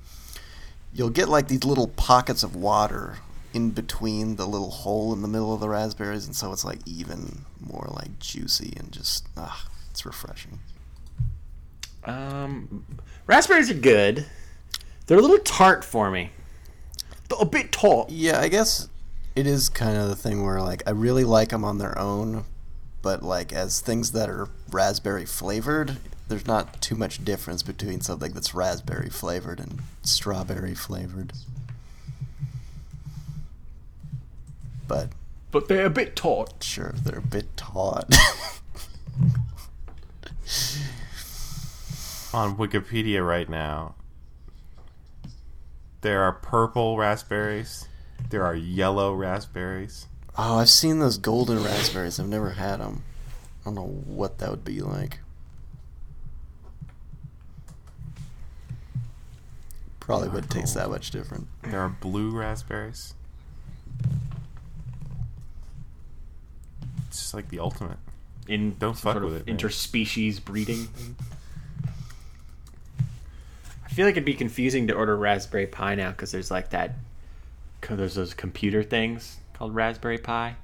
you'll get like these little pockets of water in between the little hole in the middle of the raspberries, and so it's like even more like juicy and just, ah, it's refreshing. Um, raspberries are good. They're a little tart for me. A bit tart. Yeah, I guess it is kind of the thing where like I really like them on their own, but like as things that are raspberry flavored, there's not too much difference between something that's raspberry flavored and strawberry flavored. But But they're a bit tart. sure, they're a bit taut. On Wikipedia right now, there are purple raspberries. There are yellow raspberries. oh, I've seen those golden raspberries. I've never had them. I don't know what that would be like. Probably wouldn't taste that much different. There are blue raspberries. It's just like the ultimate. In Don't fuck sort with of it, man. interspecies breeding. I feel like it'd be confusing to order raspberry pie now because there's like that. 'cause There's those computer things called Raspberry Pi.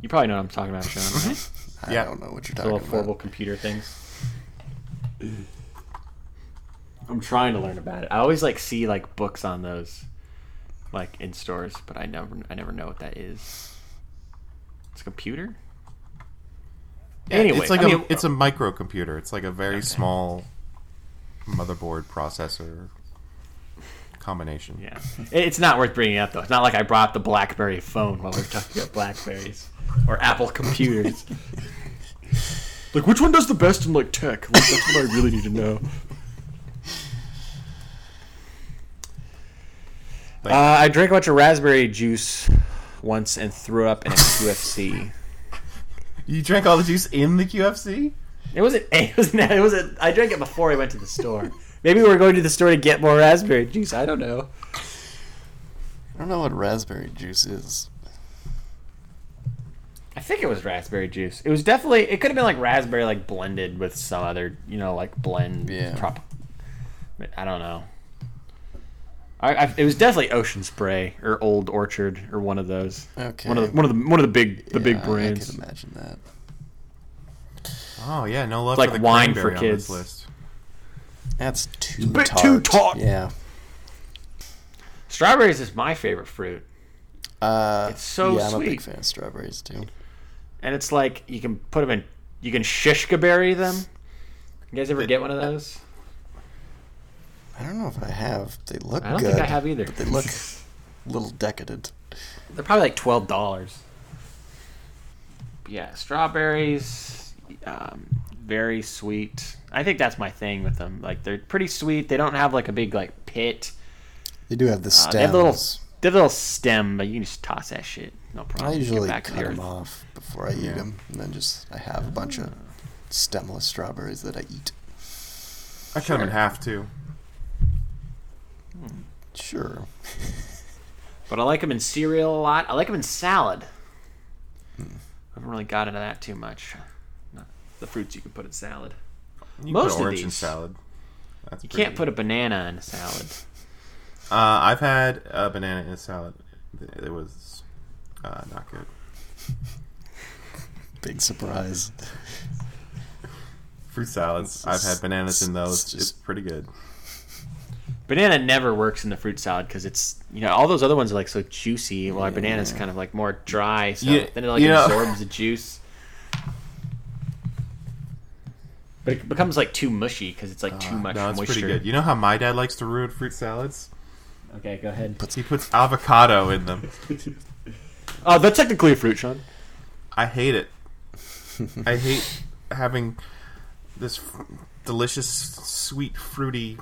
You probably know what I'm talking about, Sean, right? I Yeah. don't know what you're The talking little about. affordable computer things. I'm trying to learn about it. I always like see like books on those, like in stores, but I never I never know what that is. It's a computer. Anyway, it's like I a mean- it's a microcomputer. It's like a very Okay. small motherboard processor combination. Yeah, it's not worth bringing up though. It's not like I brought up the BlackBerry phone while we are talking about Blackberries or Apple computers. Like, which one does the best in like tech? Like, that's what I really need to know. Uh, I drank a bunch of raspberry juice once and threw up in a QFC. You drank all the juice in the QFC? It wasn't. It was. It was. A, I drank it before I went to the store. Maybe we were going to the store to get more raspberry juice. I don't know. I don't know what raspberry juice is. I think it was raspberry juice. It was definitely. It could have been like raspberry, like blended with some other, you know, like blend. Yeah. Prop. I don't know. I, I, it was definitely Ocean Spray or Old Orchard or one of those. Okay. One of the one of the one of the big the big Yeah, brands. I can imagine that. Oh yeah, no love Like for the wine for on this kids. list. That's too bit tart. too tart. Yeah. Strawberries is my favorite fruit, Uh, It's so yeah, I'm a big fan of strawberries too. and it's like you can put them in. You can shishka berry them. You guys ever get one of those? I don't know if I have. They look I don't good. think I have either. But they look a little decadent. They're probably like twelve dollars. Yeah, strawberries, um, very sweet. I think that's my thing with them. Like they're pretty sweet. They don't have like a big like pit. They do have the Uh, they have a little, they have a little stem, but you can just toss that shit. No problem. I usually back cut the them off before I eat them, and then just I have a bunch of stemless strawberries that I eat. I cut them in half too. Sure. But I like them in cereal a lot. I like them in salad. Hmm. I haven't really got into that too much. Not the fruits you can put in salad. You Most put of orange in these. salad. That's You pretty can't put a banana in a salad. Uh, I've had a banana in a salad. It was uh, not good. Big surprise. Fruit salads. I've had bananas in those. It's It's, pretty good. Banana never works in the fruit salad because it's you know all those other ones are like so juicy, while our banana's kind of like more dry. So then it like absorbs the juice. But it becomes like too mushy because it's like too much Uh, No, it's moisture. pretty good. You know how my dad likes to ruin fruit salads? Okay, go ahead. He puts avocado in them. Oh, that's technically a fruit, Sean. I hate it. I hate having this f- delicious, sweet, fruity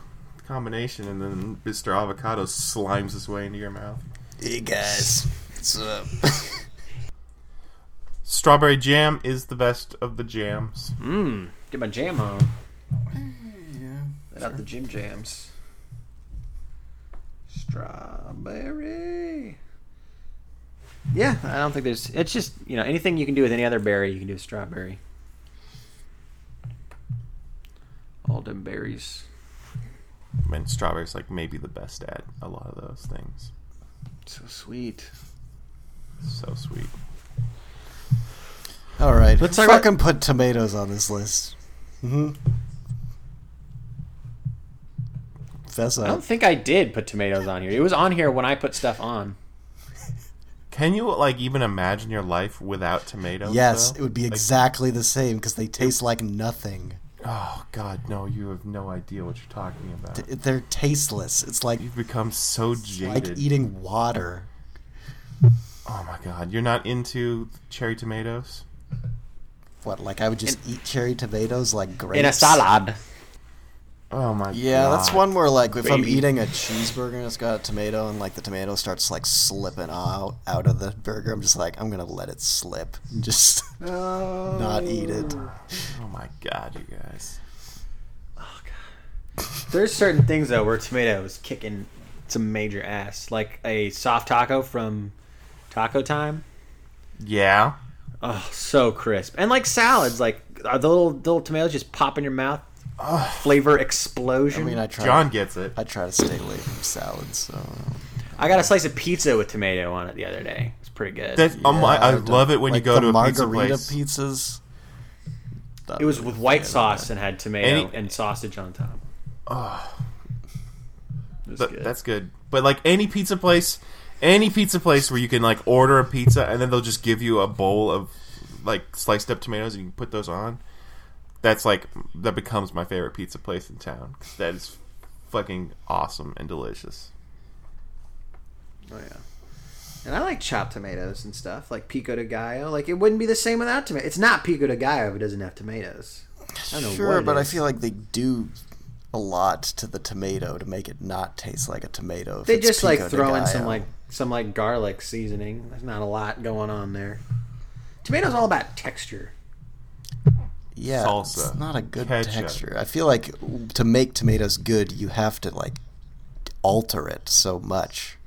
combination, and then Mr. Avocado slimes his way into your mouth. Hey guys, what's up? Strawberry jam is the best of the jams. Mmm. Get my jam on. Let out the gym jams. Strawberry. Yeah, I don't think there's. It's just you know anything you can do with any other berry, you can do with strawberry. All them berries. I mean, strawberry's like maybe the best at a lot of those things. So sweet. So sweet. All right, Let's let's about- fucking put tomatoes on this list. Mm-hmm. Fess I don't think I did put tomatoes on here. It was on here when I put stuff on. Can you like even imagine your life without tomatoes? Yes, though? it would be Like, exactly the same because they taste like nothing. Oh God, no! You have no idea what you're talking about. Th- They're tasteless. It's like You've become so jaded. like eating water. Oh my God, you're not into cherry tomatoes? What? Like I would just eat cherry tomatoes like grapes In a salad. Oh my god. Yeah, God. that's one where like if I'm eating a cheeseburger and it's got a tomato and like the tomato starts like slipping out out of the burger, I'm just like I'm gonna let it slip and just not eat it. Oh my God, you guys. Oh God. There's certain things though where tomato is kicking some major ass, like a soft taco from Taco Time. Yeah. Oh, so crisp, and like salads, like are the little little tomatoes just pop in your mouth, flavor explosion. I explosion. mean, I, I try. John gets it. I try to stay away from salads. So I got a slice of pizza with tomato on it the other day. It's pretty good. That, um, I, I the- love it when like you go the to a pizza margarita place. pizzas. Not it was with white sauce and had tomato Any- and sausage on top. Oh, was Th- good. That's good. But like any pizza place, any pizza place where you can like order a pizza and then they'll just give you a bowl of like sliced up tomatoes and you can put those on. That's like that becomes my favorite pizza place in town. 'cause That is fucking awesome and delicious. Oh yeah. And I like chopped tomatoes and stuff, like pico de gallo. Like it wouldn't be the same without tomato. It's not pico de gallo if it doesn't have tomatoes. I don't know Sure, what it but I feel like they do a lot to the tomato to make it not taste like a tomato. they just like pico de throw in some like some like garlic seasoning. There's not a lot going on there. Tomatoes all about texture. Yeah, salsa, It's not a good ketchup. texture. I feel like to make tomatoes good, you have to like alter it so much.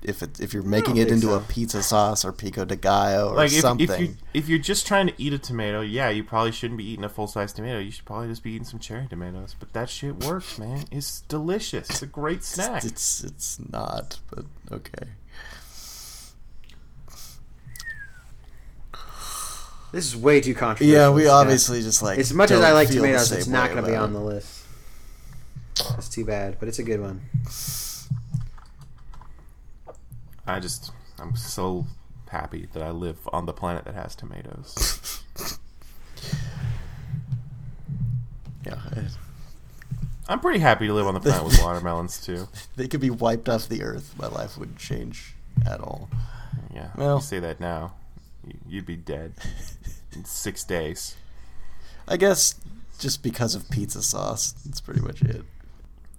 If it, if you're making it into so. a pizza sauce or pico de gallo or Like if, something, if you if you're just trying to eat a tomato, yeah, you probably shouldn't be eating a full size tomato. You should probably just be eating some cherry tomatoes. But that shit works, man. It's delicious. It's a great snack. it's it's not. But okay. This is way too controversial. Yeah, we Scott. obviously just like As much as don't I like tomatoes, it's not going to be on the list. It's too bad, but it's a good one. I just, I'm so happy that I live on the planet that has tomatoes. Yeah, I- I'm pretty happy to live on the planet with watermelons too. they could be wiped off the earth. My life wouldn't change at all. Yeah, Well- you say that now, you- you'd be dead in six days. I guess just because of pizza sauce. That's pretty much it.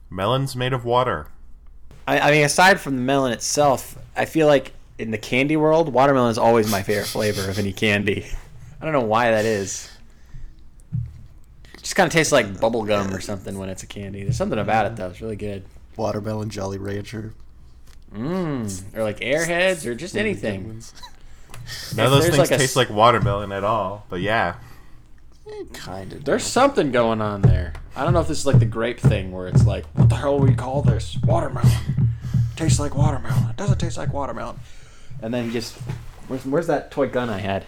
Melons made of water. I, I mean, aside from the melon itself, I feel like in the candy world, watermelon is always my favorite flavor of any candy. I don't know why that is. It just kind of tastes like bubble gum or something when it's a candy. There's something about it though. It's really good. Watermelon Jolly Rancher. Mmm. Or like airheads or just anything. None of those things like taste s- like watermelon at all. But yeah, eh, Kind of. There's something going on there. I don't know if this is like the grape thing where it's like, what the hell we call this? Watermelon. Tastes like watermelon. It doesn't taste like watermelon. And then just, where's, where's that toy gun I had?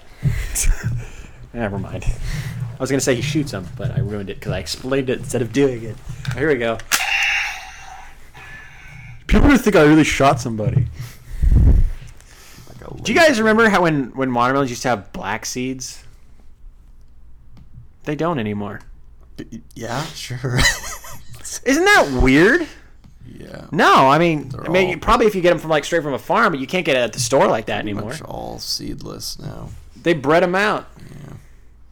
Never mind. I was gonna say he shoots him, but I ruined it because I explained it instead of doing it. Here we go. People are gonna think I really shot somebody. Do you guys remember how when when watermelons used to have black seeds? They don't anymore. Yeah, sure. Isn't that weird? yeah. No, I mean, They're I mean, all- probably if you get them from like straight from a farm, but you can't get it at the store like that anymore. much all seedless now. They bred them out Yeah.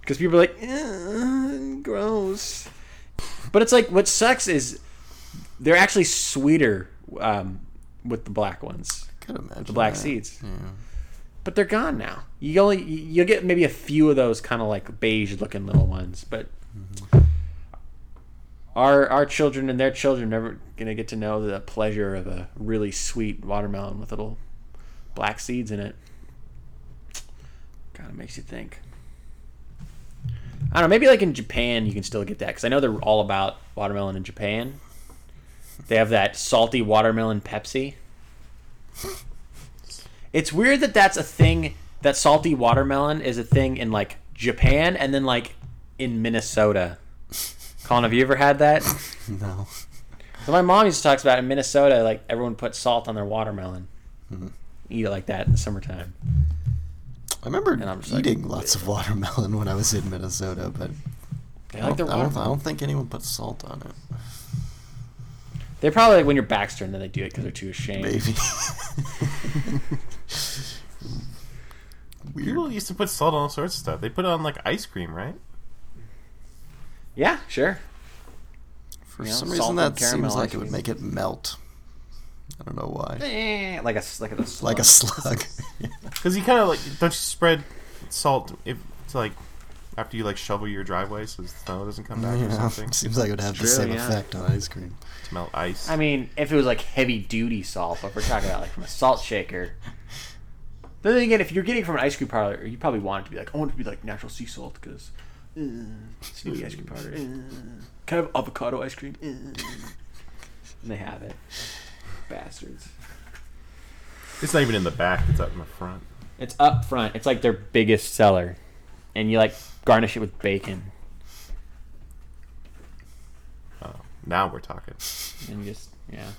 because people are like, "Ugh, gross. But it's like what sucks is they're actually sweeter um, with the black ones, Could imagine the black that. seeds. Yeah. But they're gone now. You only you- you'll get maybe a few of those kind of like beige looking little ones, but. Mm-hmm. Our, our children and their children are never gonna get to know the pleasure of a really sweet watermelon with little black seeds in it. Kind of makes you think. I don't know. Maybe like in Japan, you can still get that because I know they're all about watermelon in Japan. They have that salty watermelon Pepsi. It's weird that that's a thing. That salty watermelon is a thing in like Japan and then like in Minnesota. Colin, have you ever had that? No. So my mom used to talk about in Minnesota, like everyone puts salt on their watermelon. Hmm. Eat it like that in the summertime. I remember I'm like, eating lots of watermelon when I was in Minnesota, but I don't, I, don't, I don't think anyone put salt on it. They're probably like when your back's turned, then they do it because they're too ashamed. Maybe. Weird. people used to put salt on all sorts of stuff. They put it on like ice cream, right? Yeah, sure. For you know, some reason, that seems like it would make it melt. I don't know why. Eh, like a like a Like a slug. Because you kind of like don't you spread salt if it's like after you like shovel your driveway so the snow doesn't come back or something Seems like it would have the true, same yeah. effect on ice cream. to melt ice. I mean, if it was like heavy duty salt, but if we're talking about like from a salt shaker. Then again, if you're getting from an ice cream parlor, you probably want it to be like, I want it to be like natural sea salt because uh, snooty ice cream parlor. Uh, can I have avocado ice cream? Uh, and they have it. Bastards. it's not even in the back; it's up in the front. It's up front. It's like their biggest seller, and you like garnish it with bacon, Oh, now we're talking. and just yeah,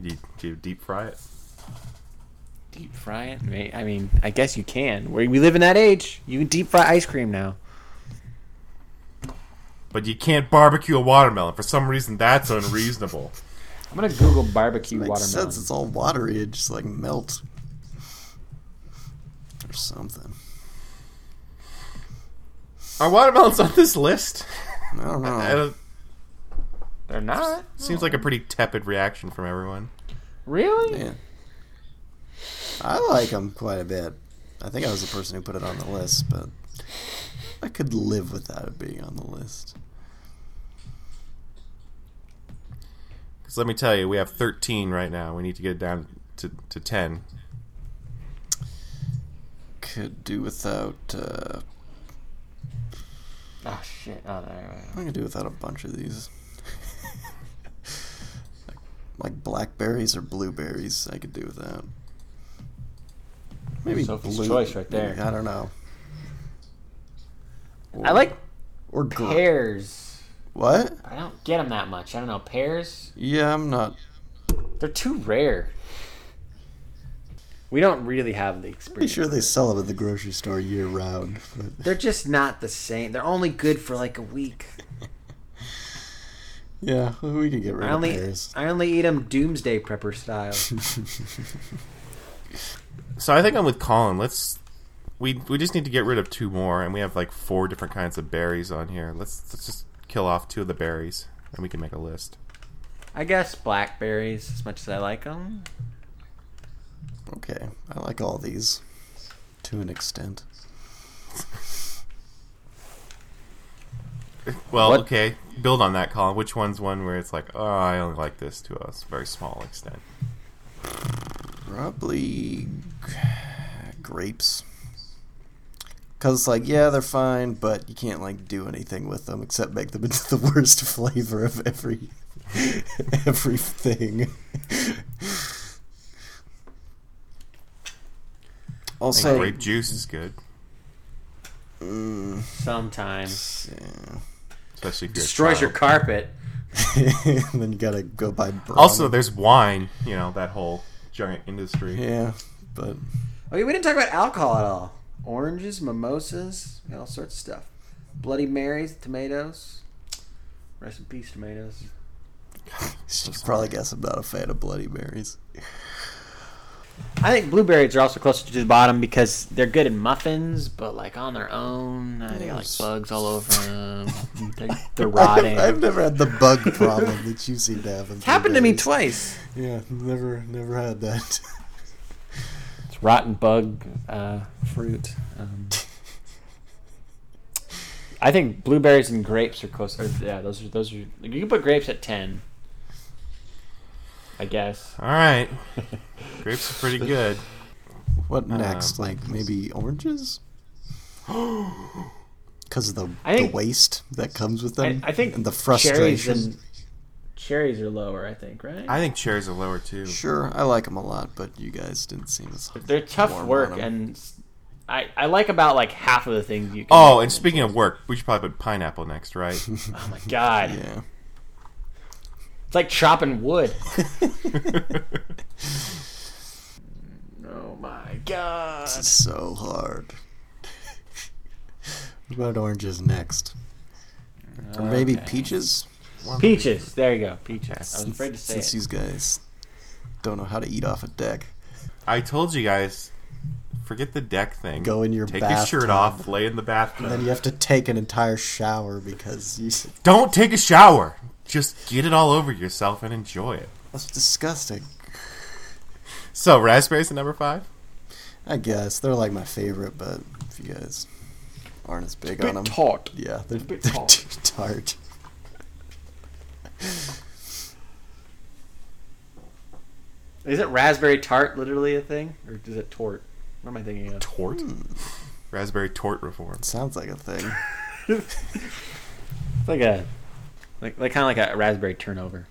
Do you, do you deep fry it? deep fry it. May- I mean, I guess you can. We we live in that age. You can deep fry ice cream now. But you can't barbecue a watermelon. For some reason, that's unreasonable. I'm gonna Google barbecue Makes watermelon. sense. It's all watery. It just like melt or something. Are watermelons on this list? I don't know. I don't- They're not. seems like a pretty tepid reaction from everyone. Really? Yeah. I like them quite a bit. I think I was the person who put it on the list, but I could live without it being on the list. Because let me tell you, we have 13 right now. We need to get it down to, to 10. Could do without. Uh, Oh shit! Oh, no, no, no. I could do without a bunch of these. like, like blackberries or blueberries, I could do without. Maybe Sophie's blue. choice right there. maybe- I don't know. I like or gra- pears. What? I don't get them that much. I don't know. Pears, Yeah, I'm not. they're too rare. We don't really have the experience. Pretty experience. sure they sell them at the grocery store year round. But They're just not the same. They're only good for like a week. yeah, we can get rid I of only pears. I only eat them doomsday prepper style. So I think I'm with Colin. Let's we we just need to get rid of two more, and we have like four different kinds of berries on here. Let's let's just kill off two of the berries, and we can make a list. I guess blackberries, as much as I like them. Okay, I like all these to an extent. Well, What- okay, build on that, Colin. Which one's one where it's like, oh, I only like this to a very small extent. Probably grapes. Cause it's like yeah, they're fine, but you can't like do anything with them except make them into the worst flavor of every everything. Also, think grape juice is good, mm, Sometimes yeah. especially if you're destroys your carpet. and then you gotta go buy. Braun. Also, there's wine. You know that whole giant industry. yeah, but Okay, we didn't talk about alcohol at all. Oranges, mimosas, all sorts of stuff. Bloody Marys, tomatoes. Rest in peace, tomatoes. you probably guess I'm not a fan of Bloody Marys. I think blueberries are also closer to the bottom because they're good in muffins, but like on their own, uh, they got like bugs all over them. they're, they're rotting. I've never had the bug problem that you seem to have. It's happened to me twice. Yeah, never, never had that. It's rotten bug uh, fruit. Um, I think blueberries and grapes are close. Or, yeah, those are those are. You can put grapes at ten. I guess. All right, grapes are pretty good. What next? Um, like maybe oranges? Because of the, I think- the waste that comes with them, I think and the cherries frustration. and cherries are lower. I think right. I think cherries are lower too. Sure, I like them a lot, but you guys didn't seem as. They're tough warm work, on 'em. and I like about like half of the things you. can Oh, and speaking of work, we should probably put pineapple next, right? oh my god, Yeah. It's like chopping wood. oh my god. This is so hard. what about oranges next? Or maybe Okay. peaches? Peaches. There you go. Peaches. I was afraid to say Since it. these guys don't know how to eat off a deck. I told you guys, forget the deck thing. Go in your Take your shirt off, lay in the And then you have to take an entire shower because you. Don't take a shower. Just get it all over yourself and enjoy it. That's disgusting. So, raspberries at number five. I guess they're like my favorite, but if you guys aren't as big on them, Tart. yeah, they're, bit they're tart. too tart. Is it raspberry tart literally a thing? Or is it tort? What am I thinking of? Tort. Hmm. Raspberry tort reform. Sounds like a thing. It's like a like, like kind of like a raspberry turnover.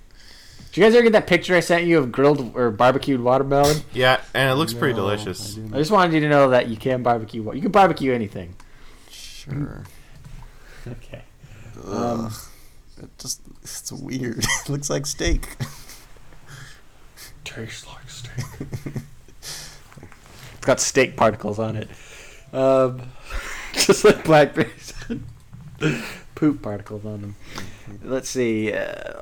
Did you guys ever get that picture I sent you of grilled or barbecued watermelon? Yeah, and it looks pretty delicious. I I just wanted you to know that you can barbecue. You can barbecue anything. Sure. Okay. Ugh. it just it's weird. it looks like steak. Tastes like steak. It's got steak particles on it. Um, just like blackberries. Poop particles on them. Let's see. Uh,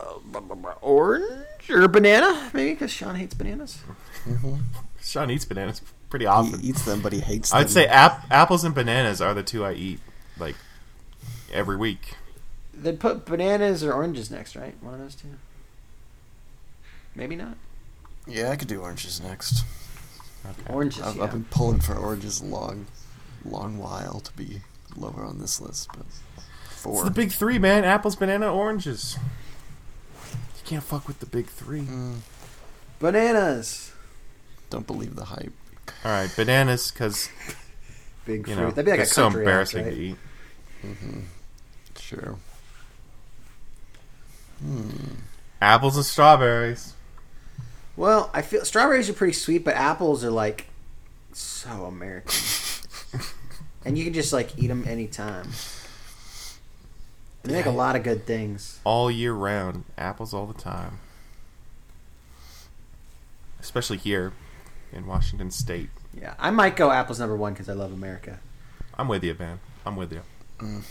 orange or banana? Maybe because Sean hates bananas. Sean eats bananas pretty often. he eats them, but he hates them. I'd say ap- apples and bananas are the two I eat like every week. They'd put bananas or oranges next, right? One of those two. Maybe not. Yeah, I could do oranges next. Oranges. I've, yeah. I've been pulling for oranges a long, long while to be lower on this list, but It's the big three, man. Apples, banana, oranges. You can't fuck with the big three. Mm, Bananas. don't believe the hype. All right, bananas, because Big you fruit. know That'd be like they're a so country house, embarrassing right? to eat. Mm-hmm. Sure. Hmm. Apples and strawberries. Well, I feel strawberries are pretty sweet, but apples are like so American. and you can just like eat them anytime. They make a lot of good things. all year round. Apples all the time. Especially here in Washington State. Yeah, I might go apples number one because I love America. I'm with you, man. I'm with you. Mm,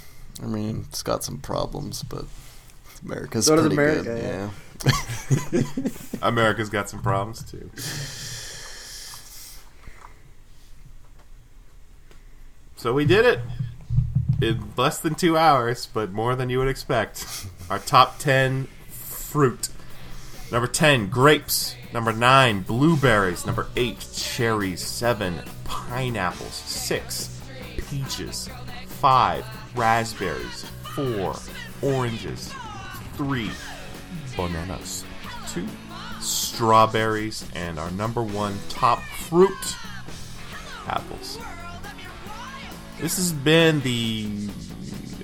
I mean, it's got some problems, but America's So does pretty America, good. yeah. Yeah. America's got some problems too. So we did it in less than two hours, but more than you would expect. Our top 10 fruit. Number 10, grapes. Number 9, blueberries. Number 8, cherries. 7, pineapples. 6, peaches. 5, raspberries. 4, oranges. 3, bananas. 2, strawberries. And our number 1 top fruit, apples. This has been the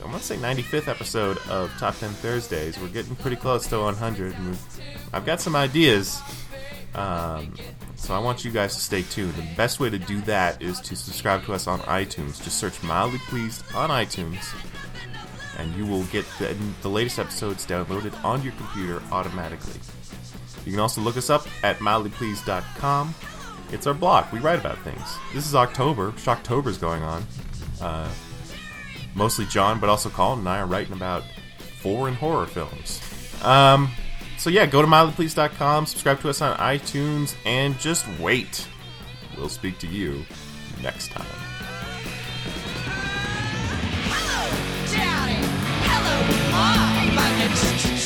I'm gonna say 95th episode of Top 10 Thursdays. We're getting pretty close to 100, and we've, I've got some ideas. Um, so I want you guys to stay tuned. The best way to do that is to subscribe to us on iTunes. Just search Mildly Pleased on iTunes, and you will get the, the latest episodes downloaded on your computer automatically. You can also look us up at mildlypleased.com. It's our blog. We write about things. This is October. Shocktober's going on. Uh, mostly John, but also Colin and I are writing about foreign horror films. Um, so yeah, go to mildlypleased.com, subscribe to us on iTunes, and just wait. We'll speak to you next time. Hello, Daddy. Hello, Mom.